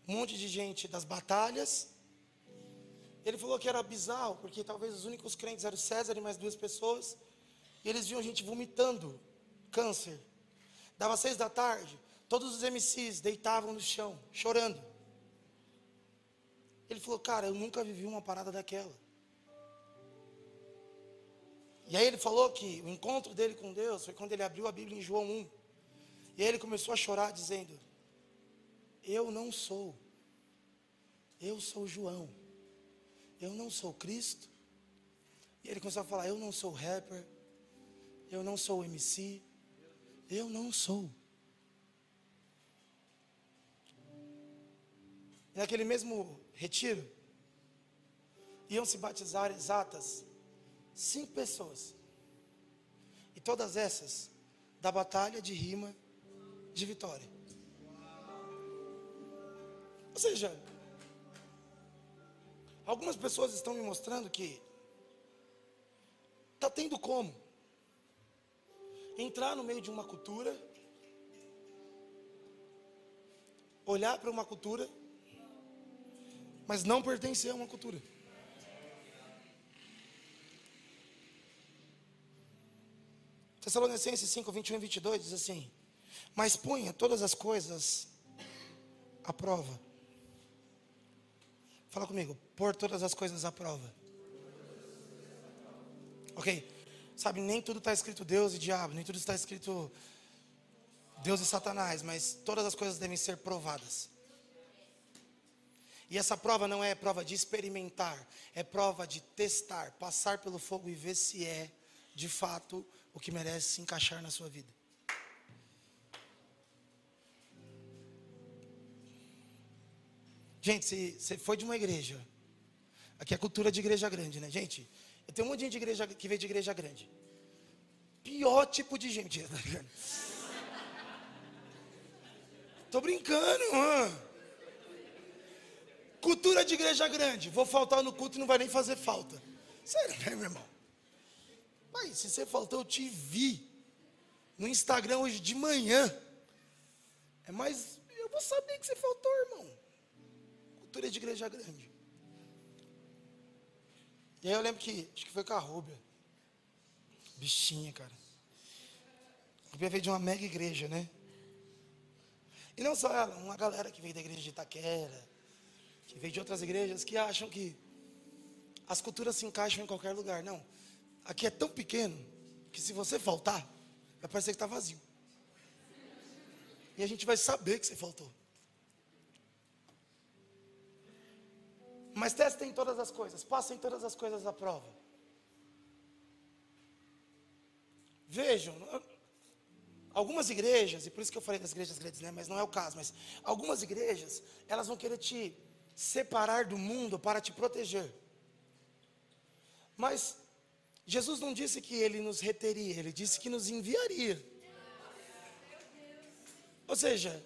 um monte de gente das batalhas. Ele falou que era bizarro, porque talvez os únicos crentes eram César e mais duas pessoas. E eles viam gente vomitando câncer. Dava seis da tarde, todos os MCs deitavam no chão, chorando. Ele falou, cara, eu nunca vivi uma parada daquela. E aí ele falou que o encontro dele com Deus foi quando ele abriu a Bíblia em João 1. E aí ele começou a chorar, dizendo: Eu não sou, eu sou João, eu não sou Cristo. E ele começou a falar: Eu não sou rapper, eu não sou MC. Eu não sou. E naquele mesmo retiro, iam se batizar exatas cinco pessoas. E todas essas da batalha de rima de vitória. Ou seja, algumas pessoas estão me mostrando que está tendo como entrar no meio de uma cultura, olhar para uma cultura, mas não pertencer a uma cultura. Tessalonicenses 5, 21 e 22 diz assim: Mas ponha todas as coisas à prova. Fala comigo, pôr todas as coisas à prova. Ok? Sabe, nem tudo está escrito Deus e diabo, nem tudo está escrito Deus e Satanás, mas todas as coisas devem ser provadas. E essa prova não é prova de experimentar, é prova de testar, passar pelo fogo e ver se é, de fato, o que merece se encaixar na sua vida. Gente, você foi de uma igreja, Aqui é cultura de igreja grande, né, gente? Eu tenho um monte de igreja que veio de igreja grande. Pior tipo de gente. Tá [LAUGHS] Tô brincando, mano. Cultura de igreja grande. Vou faltar no culto e não vai nem fazer falta. Sério, né, meu irmão? Mas se você faltou, eu te vi no Instagram hoje de manhã. É mais. Eu vou saber que você faltou, irmão. Cultura de igreja grande. E aí eu lembro que, acho que foi com a Rúbia. Bichinha, cara. A Rúbia veio de uma mega igreja, né? E não só ela, uma galera que veio da igreja de Itaquera, que veio de outras igrejas, que acham que as culturas se encaixam em qualquer lugar. Não. Aqui é tão pequeno que se você faltar, vai parecer que está vazio. E a gente vai saber que você faltou. Mas testem todas as coisas, passem todas as coisas à prova. Vejam, algumas igrejas, e por isso que eu falei das igrejas grandes, né, mas não é o caso, mas algumas igrejas, elas vão querer te separar do mundo para te proteger. Mas Jesus não disse que ele nos reteria, ele disse que nos enviaria. Ou seja,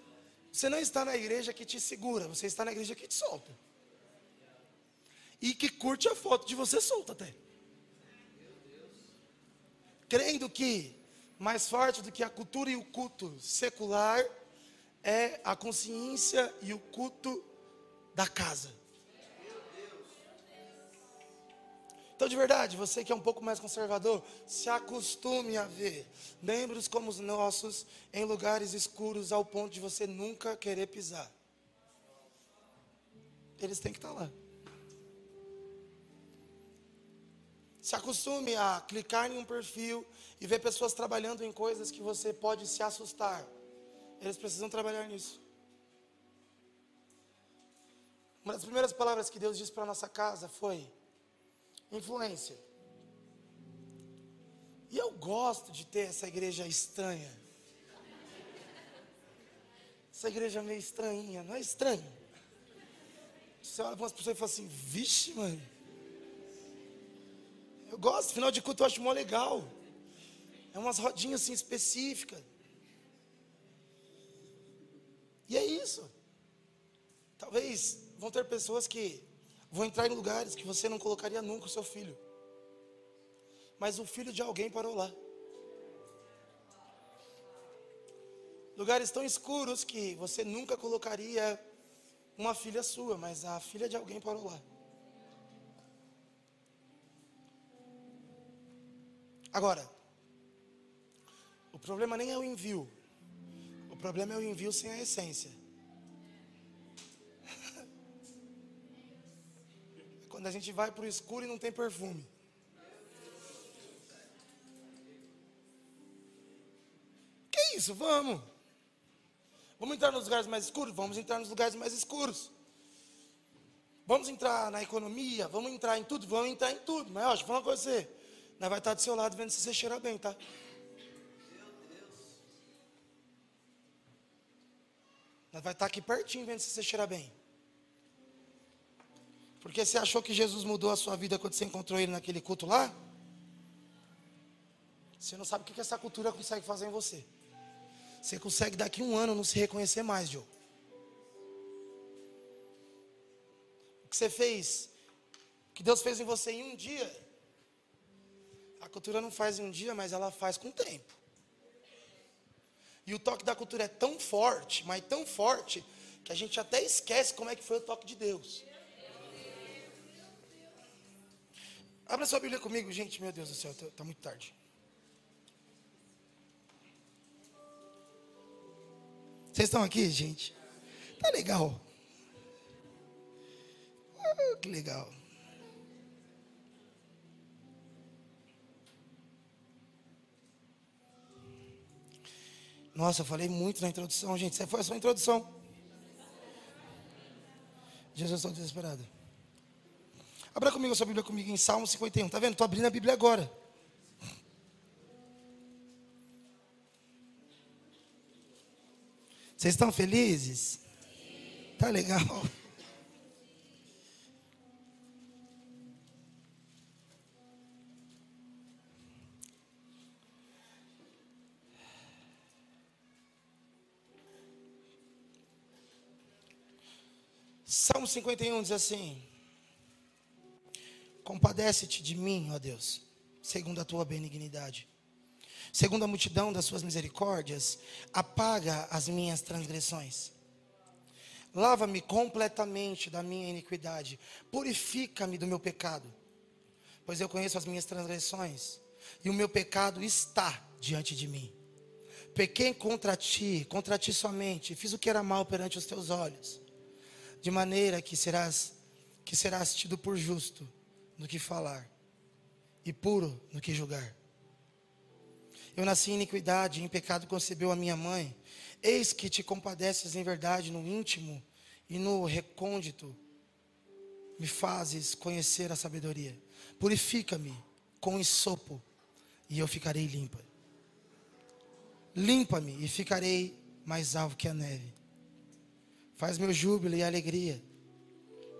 você não está na igreja que te segura, você está na igreja que te solta. E que curte a foto de você solta até. Crendo que mais forte do que a cultura e o culto secular é a consciência e o culto da casa. Então, de verdade, você que é um pouco mais conservador, se acostume a ver membros como os nossos em lugares escuros ao ponto de você nunca querer pisar. Eles têm que estar lá. Se acostume a clicar em um perfil e ver pessoas trabalhando em coisas que você pode se assustar. Eles precisam trabalhar nisso. Uma das primeiras palavras que Deus disse para nossa casa foi: influência. E eu gosto de ter essa igreja estranha. Essa igreja meio estranha, não é estranho? Você olha para umas pessoas e fala assim, vixe, mãe. Eu gosto, final de culto eu acho mó legal. É umas rodinhas assim específicas. E é isso. Talvez vão ter pessoas que vão entrar em lugares que você não colocaria nunca o seu filho. Mas o filho de alguém parou lá. Lugares tão escuros que você nunca colocaria uma filha sua, mas a filha de alguém parou lá. Agora, o problema nem é o envio. O problema é o envio sem a essência. Quando a gente vai para o escuro e não tem perfume. Que isso? Vamos. Vamos entrar nos lugares mais escuros? Vamos entrar nos lugares mais escuros. Vamos entrar na economia, vamos entrar em tudo, vamos entrar em tudo. Mas, ó, deixa eu falar coisa você. Nós vai estar do seu lado vendo se você cheira bem, tá? Nós vai estar aqui pertinho vendo se você cheira bem. Porque você achou que Jesus mudou a sua vida quando você encontrou ele naquele culto lá? Você não sabe o que essa cultura consegue fazer em você. Você consegue daqui um ano não se reconhecer mais, Joe. O que você fez, o que Deus fez em você em um dia, a cultura não faz em um dia, mas ela faz com o tempo. E o toque da cultura é tão forte, mas tão forte, que a gente até esquece como é que foi o toque de Deus. Abra sua Bíblia comigo, gente. Meu Deus do céu, está tá muito tarde. Vocês estão aqui, gente? Tá legal. Oh, que legal. Nossa, eu falei muito na introdução, gente. Essa foi a sua introdução. Jesus, estou desesperado. Abra comigo a sua Bíblia comigo em Salmo 51. Está vendo? Estou abrindo a Bíblia agora. Vocês estão felizes? Tá legal. Salmo 51 diz assim: Compadece-te de mim, ó Deus, segundo a tua benignidade. Segundo a multidão das suas misericórdias, apaga as minhas transgressões. Lava-me completamente da minha iniquidade. Purifica-me do meu pecado. Pois eu conheço as minhas transgressões. E o meu pecado está diante de mim. Pequei contra ti, contra ti somente. Fiz o que era mal perante os teus olhos. De maneira que serás, que serás tido por justo no que falar, e puro no que julgar. Eu nasci em iniquidade, em pecado concebeu a minha mãe. Eis que te compadeces em verdade no íntimo e no recôndito. Me fazes conhecer a sabedoria. Purifica-me com isopo e eu ficarei limpa. Limpa-me e ficarei mais alvo que a neve. Faz meu júbilo e alegria,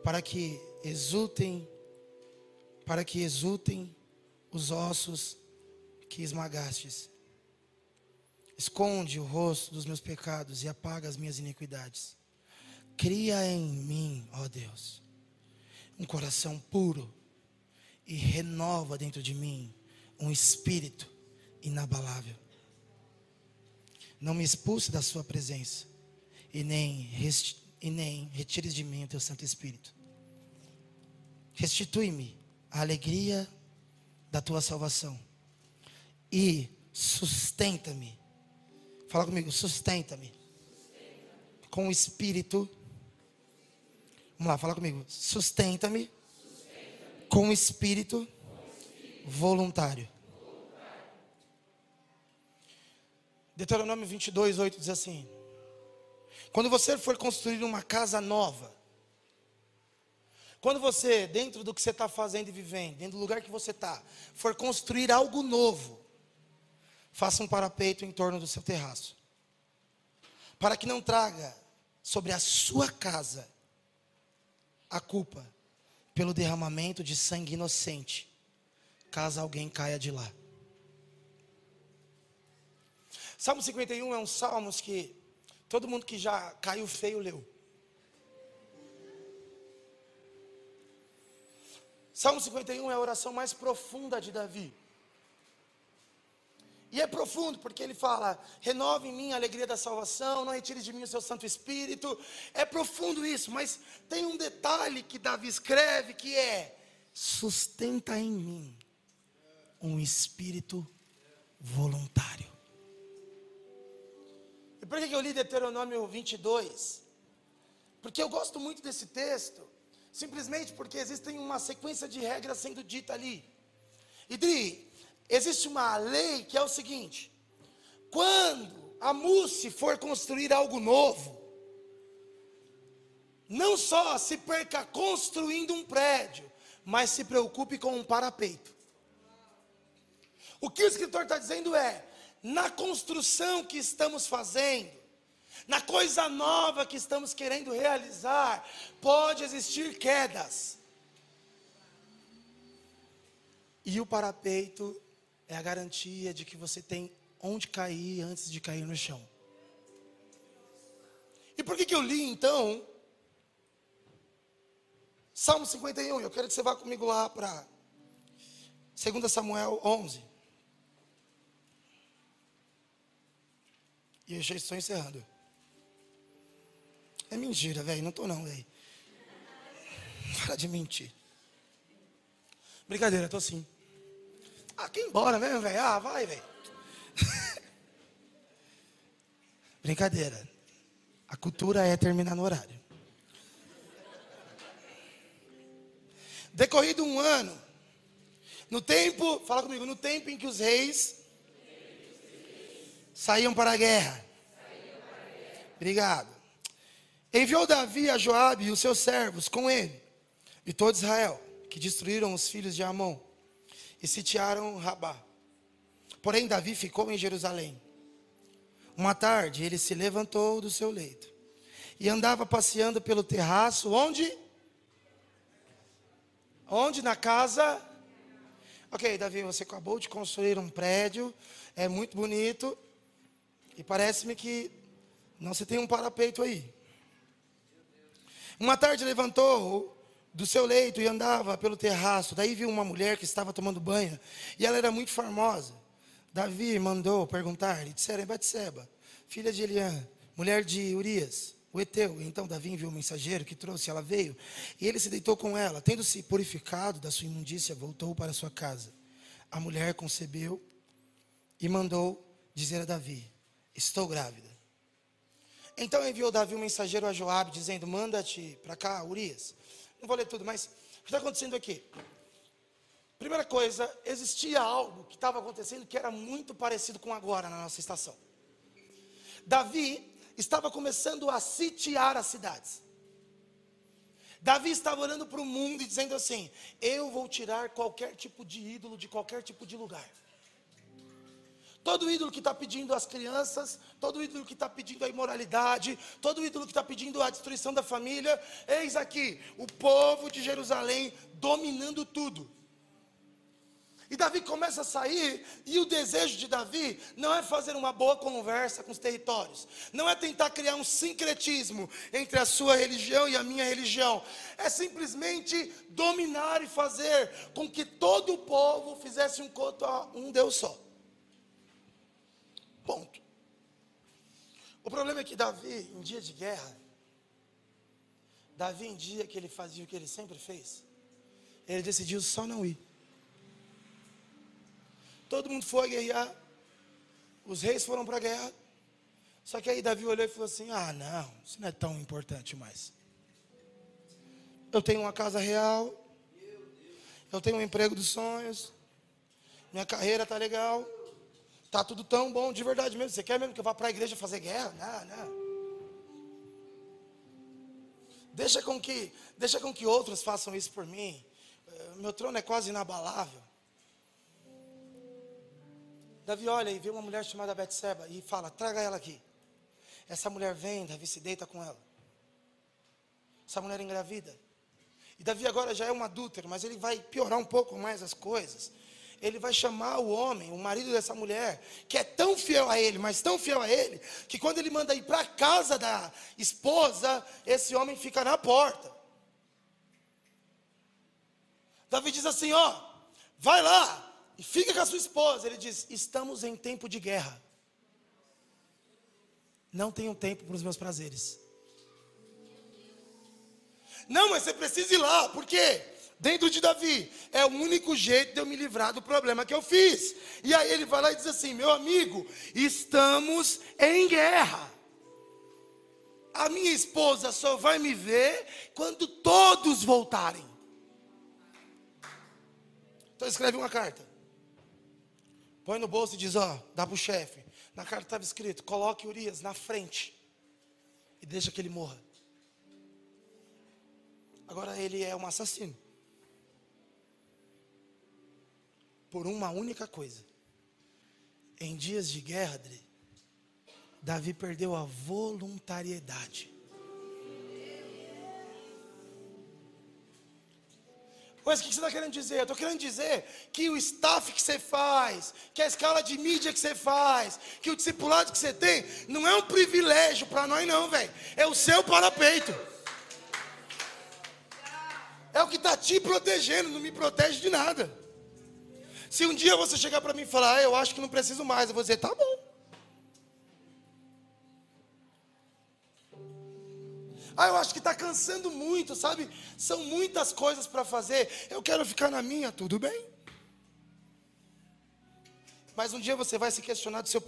para que exultem para que exultem os ossos que esmagastes. Esconde o rosto dos meus pecados e apaga as minhas iniquidades. Cria em mim, ó Deus, um coração puro e renova dentro de mim um espírito inabalável. Não me expulse da sua presença e nem, e nem retires de mim o teu Santo Espírito. Restitui-me a alegria da tua salvação e sustenta-me. Fala comigo, sustenta-me. Com o espírito. Vamos lá, fala comigo. Sustenta-me. com o espírito, voluntário. Deuteronômio 22, 8 diz assim: Quando você for construir uma casa nova, quando você, dentro do que você está fazendo e vivendo, dentro do lugar que você está, for construir algo novo, faça um parapeito em torno do seu terraço. Para que não traga sobre a sua casa a culpa pelo derramamento de sangue inocente, caso alguém caia de lá. Salmo 51 é um salmo que todo mundo que já caiu feio leu. Salmo 51 é a oração mais profunda de Davi. E é profundo porque ele fala: renove em mim a alegria da salvação, não retire de mim o seu Santo Espírito. É profundo isso, mas tem um detalhe que Davi escreve que é: sustenta em mim um espírito voluntário. E por que eu li Deuteronômio 22? Porque eu gosto muito desse texto, Simplesmente porque existem uma sequência de regras sendo dita ali. E Dri, existe uma lei que é o seguinte: quando a MUSE for construir algo novo, não só se perca construindo um prédio, mas se preocupe com um parapeito. O que o escritor está dizendo é: na construção que estamos fazendo, na coisa nova que estamos querendo realizar, pode existir quedas. E o parapeito é a garantia de que você tem onde cair antes de cair no chão. E por que, que eu li então Salmo 51? Eu quero que você vá comigo lá para 2 Samuel 11. E eu já estou encerrando. É mentira, velho. Não tô não, velho. Para de mentir. Brincadeira, tô sim. Ah, quem embora mesmo, velho? Ah, vai, velho. [LAUGHS] Brincadeira. A cultura é terminar no horário. Decorrido um ano, no tempo, fala comigo, no tempo em que os reis saíam para a guerra. Obrigado. Enviou Davi a Joabe e os seus servos com ele, e todo Israel, que destruíram os filhos de Amon e sitiaram Rabá. Porém, Davi ficou em Jerusalém. Uma tarde, ele se levantou do seu leito e andava passeando pelo terraço, onde? Onde? Na casa? Ok, Davi, você acabou de construir um prédio, é muito bonito, e parece-me que não se tem um parapeito aí. Uma tarde levantou do seu leito e andava pelo terraço. Daí viu uma mulher que estava tomando banho e ela era muito formosa. Davi mandou perguntar-lhe, disseram, Batseba, filha de Eliã, mulher de Urias, o Eteu. Então Davi enviou um mensageiro que trouxe, ela veio, e ele se deitou com ela. Tendo se purificado da sua imundícia, voltou para sua casa. A mulher concebeu e mandou dizer a Davi: Estou grávida. Então enviou Davi um mensageiro a Joabe, dizendo: Manda-te para cá, Urias. Não vou ler tudo, mas o que está acontecendo aqui? Primeira coisa, existia algo que estava acontecendo que era muito parecido com agora na nossa estação. Davi estava começando a sitiar as cidades. Davi estava olhando para o mundo e dizendo assim: Eu vou tirar qualquer tipo de ídolo de qualquer tipo de lugar. Todo ídolo que está pedindo as crianças, todo ídolo que está pedindo a imoralidade, todo ídolo que está pedindo a destruição da família, eis aqui o povo de Jerusalém dominando tudo. E Davi começa a sair, e o desejo de Davi não é fazer uma boa conversa com os territórios, não é tentar criar um sincretismo entre a sua religião e a minha religião, é simplesmente dominar e fazer com que todo o povo fizesse um culto a um Deus só. Ponto. O problema é que Davi, em dia de guerra, Davi, em dia que ele fazia o que ele sempre fez, ele decidiu só não ir. Todo mundo foi guerrear. Os reis foram para a guerra. Só que aí Davi olhou e falou assim: Ah, não, isso não é tão importante mais. Eu tenho uma casa real. Eu tenho um emprego dos sonhos. Minha carreira está legal. Está tudo tão bom, de verdade mesmo. Você quer mesmo que eu vá para a igreja fazer guerra? Não, não. Deixa com que, deixa com que outros façam isso por mim. Eh, meu trono é quase inabalável. Davi olha e vê uma mulher chamada Betseba e fala: traga ela aqui. Essa mulher vem, Davi se deita com ela. Essa mulher engravida. E Davi agora já é um adúltero, mas ele vai piorar um pouco mais as coisas. Ele vai chamar o homem, o marido dessa mulher, que é tão fiel a ele, mas tão fiel a ele, que quando ele manda ir para a casa da esposa, esse homem fica na porta. Davi diz assim: ó, vai lá, e fica com a sua esposa. Ele diz: Estamos em tempo de guerra. Não tenho tempo para os meus prazeres. Não, mas você precisa ir lá, por quê? Dentro de Davi, é o único jeito de eu me livrar do problema que eu fiz. E aí ele vai lá e diz assim: Meu amigo, estamos em guerra. A minha esposa só vai me ver quando todos voltarem. Então escreve uma carta. Põe no bolso e diz: Ó, dá para o chefe. Na carta estava escrito: coloque Urias na frente e deixa que ele morra. Agora ele é um assassino. Por uma única coisa. Em dias de guerra, Davi perdeu a voluntariedade. Mas o que você está querendo dizer? Eu estou querendo dizer que o staff que você faz, que a escala de mídia que você faz, que o discipulado que você tem, não é um privilégio para nós, não, velho. É o seu parapeito. É o que está te protegendo, não me protege de nada. Se um dia você chegar para mim e falar, ah, eu acho que não preciso mais, eu vou dizer, tá bom. Ah, eu acho que está cansando muito, sabe? São muitas coisas para fazer. Eu quero ficar na minha, tudo bem. Mas um dia você vai se questionar do seu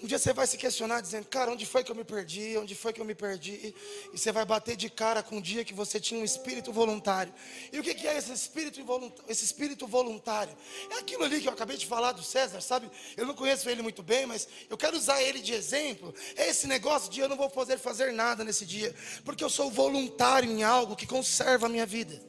um dia você vai se questionar dizendo, cara, onde foi que eu me perdi? Onde foi que eu me perdi? E você vai bater de cara com o dia que você tinha um espírito voluntário. E o que é esse espírito, esse espírito voluntário? É aquilo ali que eu acabei de falar do César, sabe? Eu não conheço ele muito bem, mas eu quero usar ele de exemplo. É esse negócio de eu não vou poder fazer nada nesse dia, porque eu sou voluntário em algo que conserva a minha vida.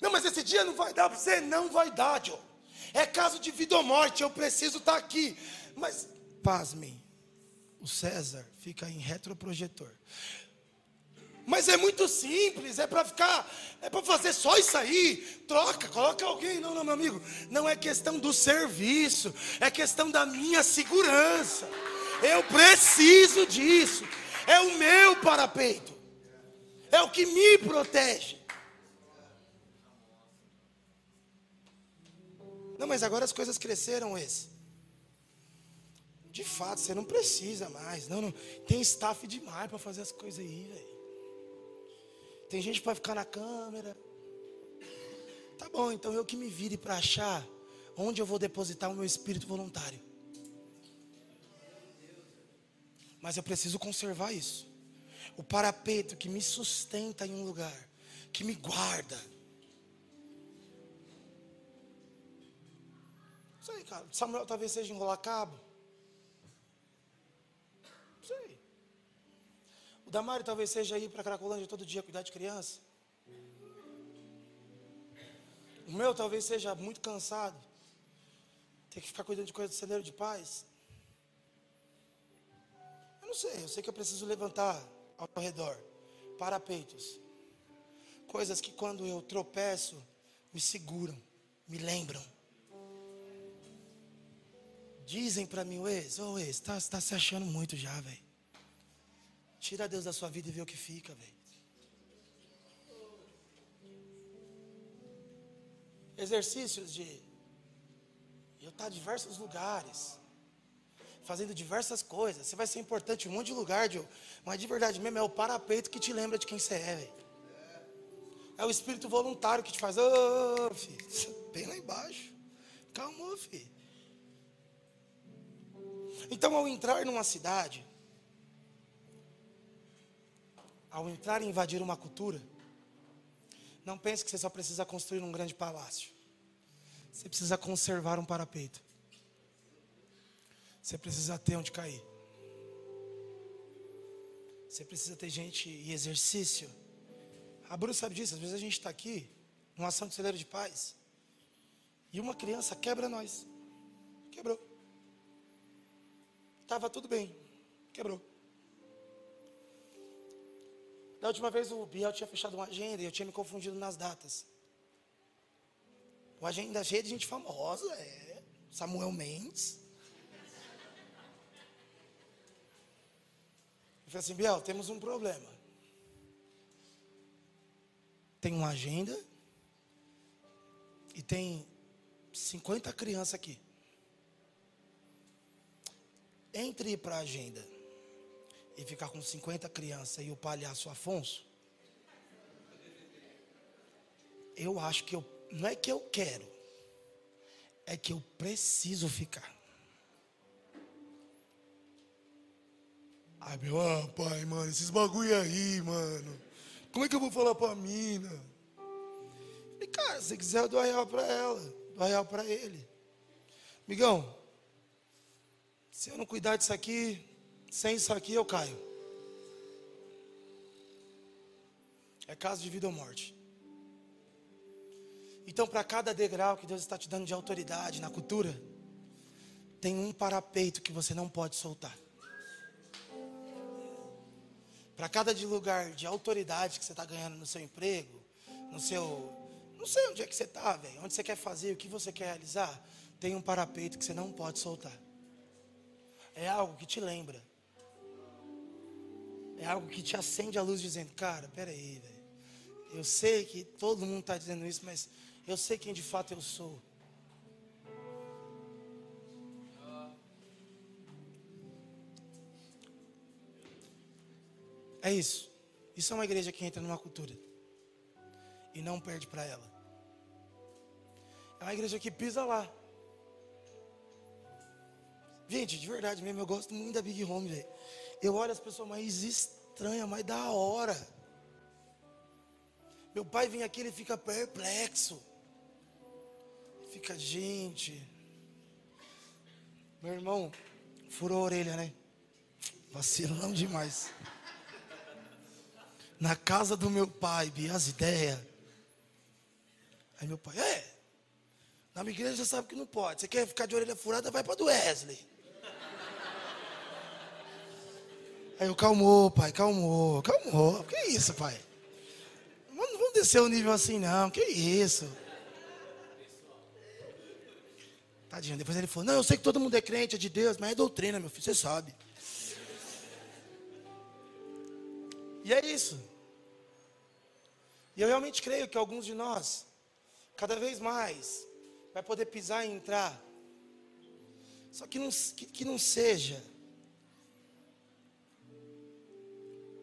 Não, mas esse dia não vai dar para você? Não vai dar, Joe. É caso de vida ou morte, eu preciso estar aqui. Mas, pasmem, o César fica em retroprojetor. Mas é muito simples, é para ficar, é para fazer só isso aí. Troca, coloca alguém. Não, não, meu amigo. Não é questão do serviço, é questão da minha segurança. Eu preciso disso. É o meu parapeito. É o que me protege. Não, mas agora as coisas cresceram esse. De fato, você não precisa mais. Não, não. Tem staff demais para fazer as coisas aí, velho. Tem gente para ficar na câmera. Tá bom, então eu que me vire para achar onde eu vou depositar o meu espírito voluntário. Mas eu preciso conservar isso. O parapeito que me sustenta em um lugar, que me guarda. Isso aí, cara. Samuel talvez seja enrolar cabo. Isso aí. O Damário talvez seja ir para Cracolândia todo dia cuidar de criança. O meu talvez seja muito cansado. Ter que ficar cuidando de coisas do celeiro de paz. Eu não sei, eu sei que eu preciso levantar ao redor parapeitos. Coisas que quando eu tropeço, me seguram, me lembram. Dizem para mim, ex, ô ex, tá, tá se achando muito já, velho. Tira Deus da sua vida e vê o que fica, velho. Exercícios de eu estar em diversos lugares, fazendo diversas coisas. Você vai ser importante em um monte de lugar, Joe, mas de verdade mesmo é o parapeito que te lembra de quem você é, velho. É o espírito voluntário que te faz, ô, oh, filho, [LAUGHS] bem lá embaixo. Calma, filho. Então, ao entrar numa cidade, ao entrar e invadir uma cultura, não pense que você só precisa construir um grande palácio. Você precisa conservar um parapeito. Você precisa ter onde cair. Você precisa ter gente e exercício. A Bruna sabe disso. Às vezes a gente está aqui, numa ação de celeiro de paz, e uma criança quebra nós. Quebrou. Estava tudo bem. Quebrou. Da última vez o Biel tinha fechado uma agenda e eu tinha me confundido nas datas. Uma agenda cheia de gente famosa, é. Samuel Mendes. Eu falei assim, Biel, temos um problema. Tem uma agenda e tem 50 crianças aqui. Entre ir para a agenda e ficar com 50 crianças e o palhaço Afonso, eu acho que eu, não é que eu quero, é que eu preciso ficar. Ai, meu ah, pai, mano, esses bagulho aí, mano. Como é que eu vou falar pra mina? E cara, se quiser, eu dou a real pra ela, dou a real pra ele. Migão, se eu não cuidar disso aqui, sem isso aqui eu caio. É caso de vida ou morte. Então, para cada degrau que Deus está te dando de autoridade na cultura, tem um parapeito que você não pode soltar. Para cada lugar de autoridade que você está ganhando no seu emprego, no seu. Não sei onde é que você está, velho. Onde você quer fazer, o que você quer realizar, tem um parapeito que você não pode soltar. É algo que te lembra. É algo que te acende a luz dizendo, cara, peraí, velho. Eu sei que todo mundo está dizendo isso, mas eu sei quem de fato eu sou. É isso. Isso é uma igreja que entra numa cultura e não perde para ela. É uma igreja que pisa lá. Gente, de verdade mesmo, eu gosto muito da Big Home, velho. Eu olho as pessoas mais estranhas, mais da hora. Meu pai vem aqui, ele fica perplexo. Fica, gente. Meu irmão, furou a orelha, né? Vacilão demais. Na casa do meu pai, vi as ideias. Aí meu pai, é. Na minha igreja já sabe que não pode. Você quer ficar de orelha furada, vai para do Wesley. Aí eu, calmou, pai, calmou, calmou. Que isso, pai? Não vamos descer o nível assim, não. Que isso? Tadinho, depois ele falou, não, eu sei que todo mundo é crente, é de Deus, mas é doutrina, meu filho, você sabe. E é isso. E eu realmente creio que alguns de nós, cada vez mais, vai poder pisar e entrar. Só que não, que, que não seja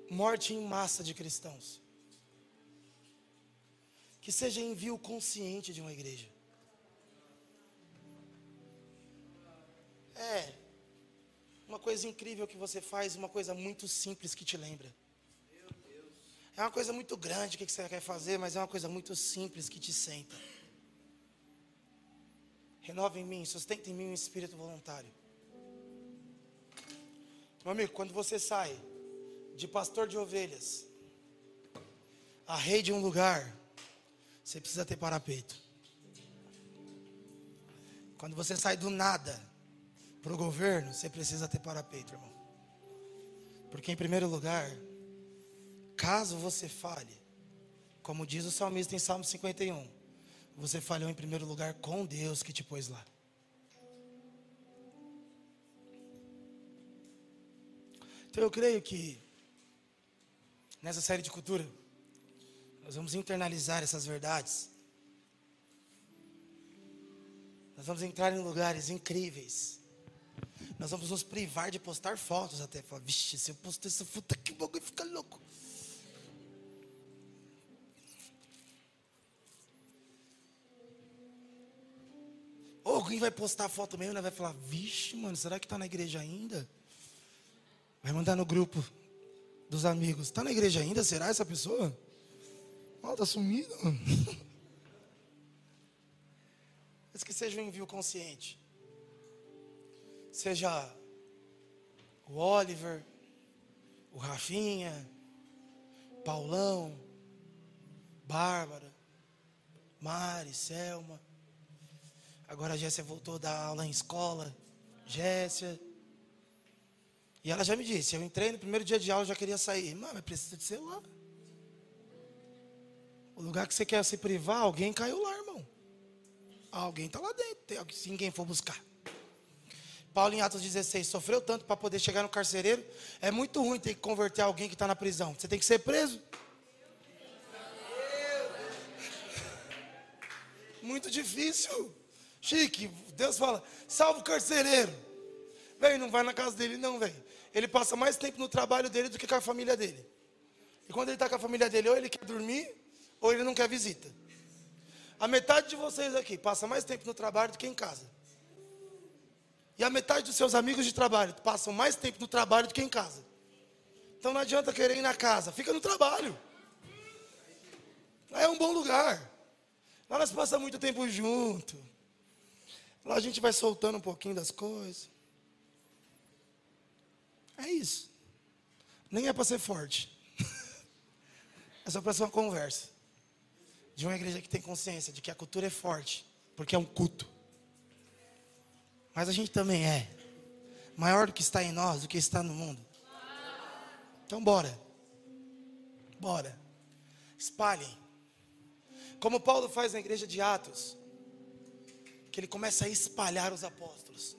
morte em massa de cristãos. Que seja envio consciente de uma igreja. É uma coisa incrível que você faz, uma coisa muito simples que te lembra. É uma coisa muito grande que você quer fazer, mas é uma coisa muito simples que te senta. Renova em mim, sustenta em mim um espírito voluntário. Meu amigo, quando você sai de pastor de ovelhas a rei de um lugar, você precisa ter parapeito. Quando você sai do nada para o governo, você precisa ter parapeito, irmão. Porque, em primeiro lugar, caso você falhe, como diz o salmista em Salmo 51, você falhou em primeiro lugar com Deus que te pôs lá. Então eu creio que nessa série de cultura nós vamos internalizar essas verdades. Nós vamos entrar em lugares incríveis nós vamos nos privar de postar fotos até. Falar, vixe, se eu postar essa foto o bagulho fica louco. Ou alguém vai postar a foto mesmo, né? Vai falar, vixe, mano, será que está na igreja ainda? Vai mandar no grupo dos amigos. Está na igreja ainda? Será essa pessoa? Ó, oh, tá sumido. [LAUGHS] Mas que seja um envio consciente seja o Oliver, o Rafinha, Paulão, Bárbara, Mari, Selma. Agora a Jéssica voltou a dar aula em escola. Jéssica. E ela já me disse, eu entrei no primeiro dia de aula, já queria sair. Mano, precisa de celular. O lugar que você quer se privar, alguém caiu lá, irmão. Alguém está lá dentro, se ninguém for buscar. Paulo em Atos 16 sofreu tanto para poder chegar no carcereiro. É muito ruim ter que converter alguém que está na prisão. Você tem que ser preso. Muito difícil. Chique, Deus fala, salva o carcereiro. Vem, não vai na casa dele, não, velho. Ele passa mais tempo no trabalho dele do que com a família dele. E quando ele está com a família dele, ou ele quer dormir, ou ele não quer visita. A metade de vocês aqui passa mais tempo no trabalho do que em casa. E a metade dos seus amigos de trabalho passam mais tempo no trabalho do que em casa. Então não adianta querer ir na casa, fica no trabalho. Lá é um bom lugar. Lá nós passamos muito tempo junto. Lá a gente vai soltando um pouquinho das coisas. É isso. Nem é para ser forte. [LAUGHS] é só para ser uma conversa. De uma igreja que tem consciência de que a cultura é forte, porque é um culto. Mas a gente também é maior do que está em nós, do que está no mundo. Então bora. Bora. Espalhem. Como Paulo faz na igreja de Atos, que ele começa a espalhar os apóstolos.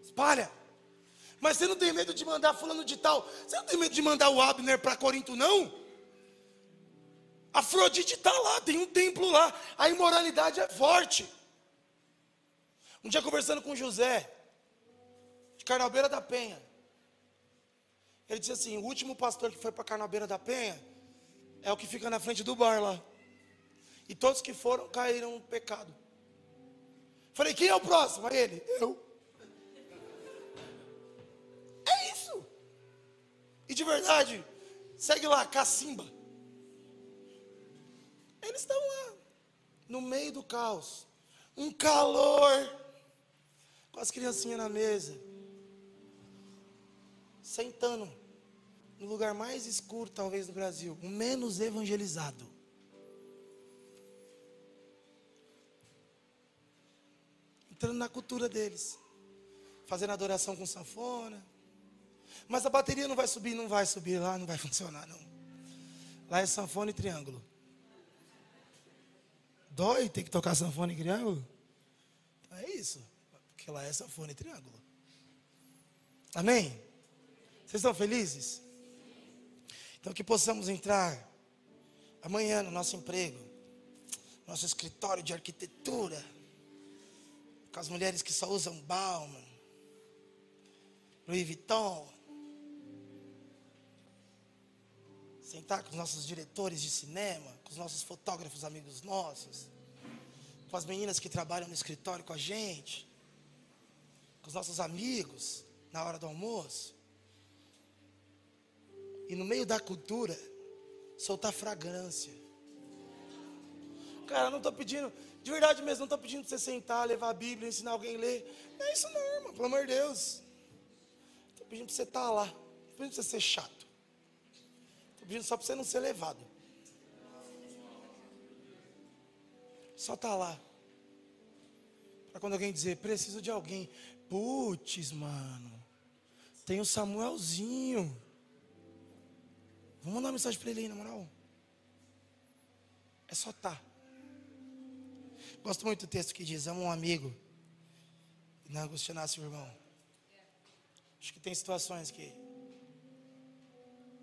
Espalha. Mas você não tem medo de mandar fulano de tal? Você não tem medo de mandar o Abner para Corinto, não? Afrodite está lá, tem um templo lá. A imoralidade é forte. Um dia conversando com José, de Carnabeira da Penha. Ele disse assim: o último pastor que foi para Carnabeira da Penha é o que fica na frente do bar lá. E todos que foram caíram no pecado. Falei, quem é o próximo? Aí ele, eu. E de verdade, segue lá, cacimba. Eles estão lá, no meio do caos. Um calor com as criancinhas na mesa, sentando no lugar mais escuro, talvez, do Brasil, o menos evangelizado. Entrando na cultura deles, fazendo adoração com sanfona. Mas a bateria não vai subir, não vai subir lá, não vai funcionar, não. Lá é sanfona e triângulo. Dói ter que tocar sanfona e triângulo? É isso. Porque lá é sanfona e triângulo. Amém? Vocês estão felizes? Então que possamos entrar amanhã no nosso emprego, nosso escritório de arquitetura, com as mulheres que só usam Bauman, Louis Vuitton, sentar com os nossos diretores de cinema, com os nossos fotógrafos amigos nossos, com as meninas que trabalham no escritório com a gente, com os nossos amigos na hora do almoço. E no meio da cultura, soltar fragrância. Cara, não estou pedindo, de verdade mesmo, não estou pedindo para você sentar, levar a Bíblia, ensinar alguém a ler. Não é isso não, irmão, pelo amor de Deus. Estou pedindo para você estar tá lá. Estou pedindo para você ser chato. Só para você não ser levado. Só estar tá lá. Para quando alguém dizer, preciso de alguém. Putz, mano. Tem o Samuelzinho. Vamos mandar uma mensagem para ele aí, na moral. É só. Tá. Gosto muito do texto que diz: Amo um amigo e não angustiar seu irmão. Acho que tem situações que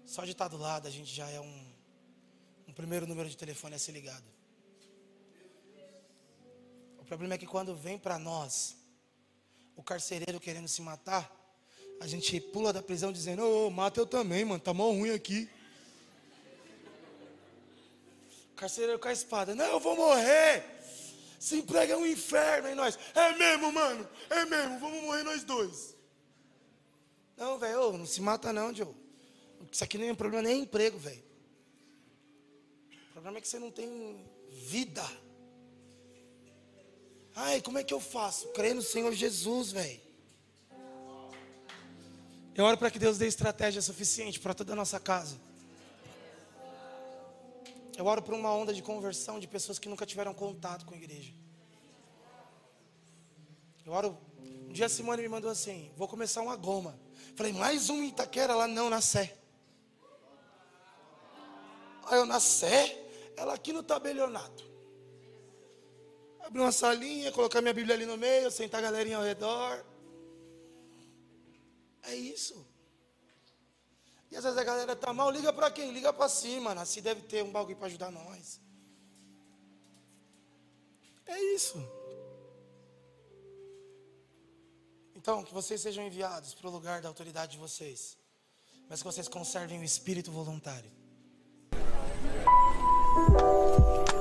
só de estar do lado a gente já é um, um primeiro número de telefone a ser ligado. O problema é que quando vem para nós o carcereiro querendo se matar, a gente pula da prisão dizendo: Ô, oh, mata eu também, mano, tá mal ruim aqui. O carcereiro com a espada: Não, eu vou morrer. Se emprega é um inferno em nós. É mesmo, mano. É mesmo. Vamos morrer nós dois. Não, velho. Não se mata não, Joe. Isso aqui nem é problema, nem é emprego, velho. O problema é que você não tem vida. Ai, como é que eu faço? Creio no Senhor Jesus, velho. Eu oro para que Deus dê estratégia suficiente para toda a nossa casa. Eu oro por uma onda de conversão de pessoas que nunca tiveram contato com a igreja. Eu oro. Um dia a Simone me mandou assim: vou começar uma goma. Falei, mais um Itaquera lá, não, na Sé. Aí eu na Sé, ela aqui no tabelionato. Abrir uma salinha, colocar minha Bíblia ali no meio, sentar a galerinha ao redor. É isso. E às vezes a galera tá mal, liga para quem? Liga para cima, assim deve ter um bagulho para ajudar nós. É isso. Então, que vocês sejam enviados para o lugar da autoridade de vocês, mas que vocês conservem o espírito voluntário. Thank you.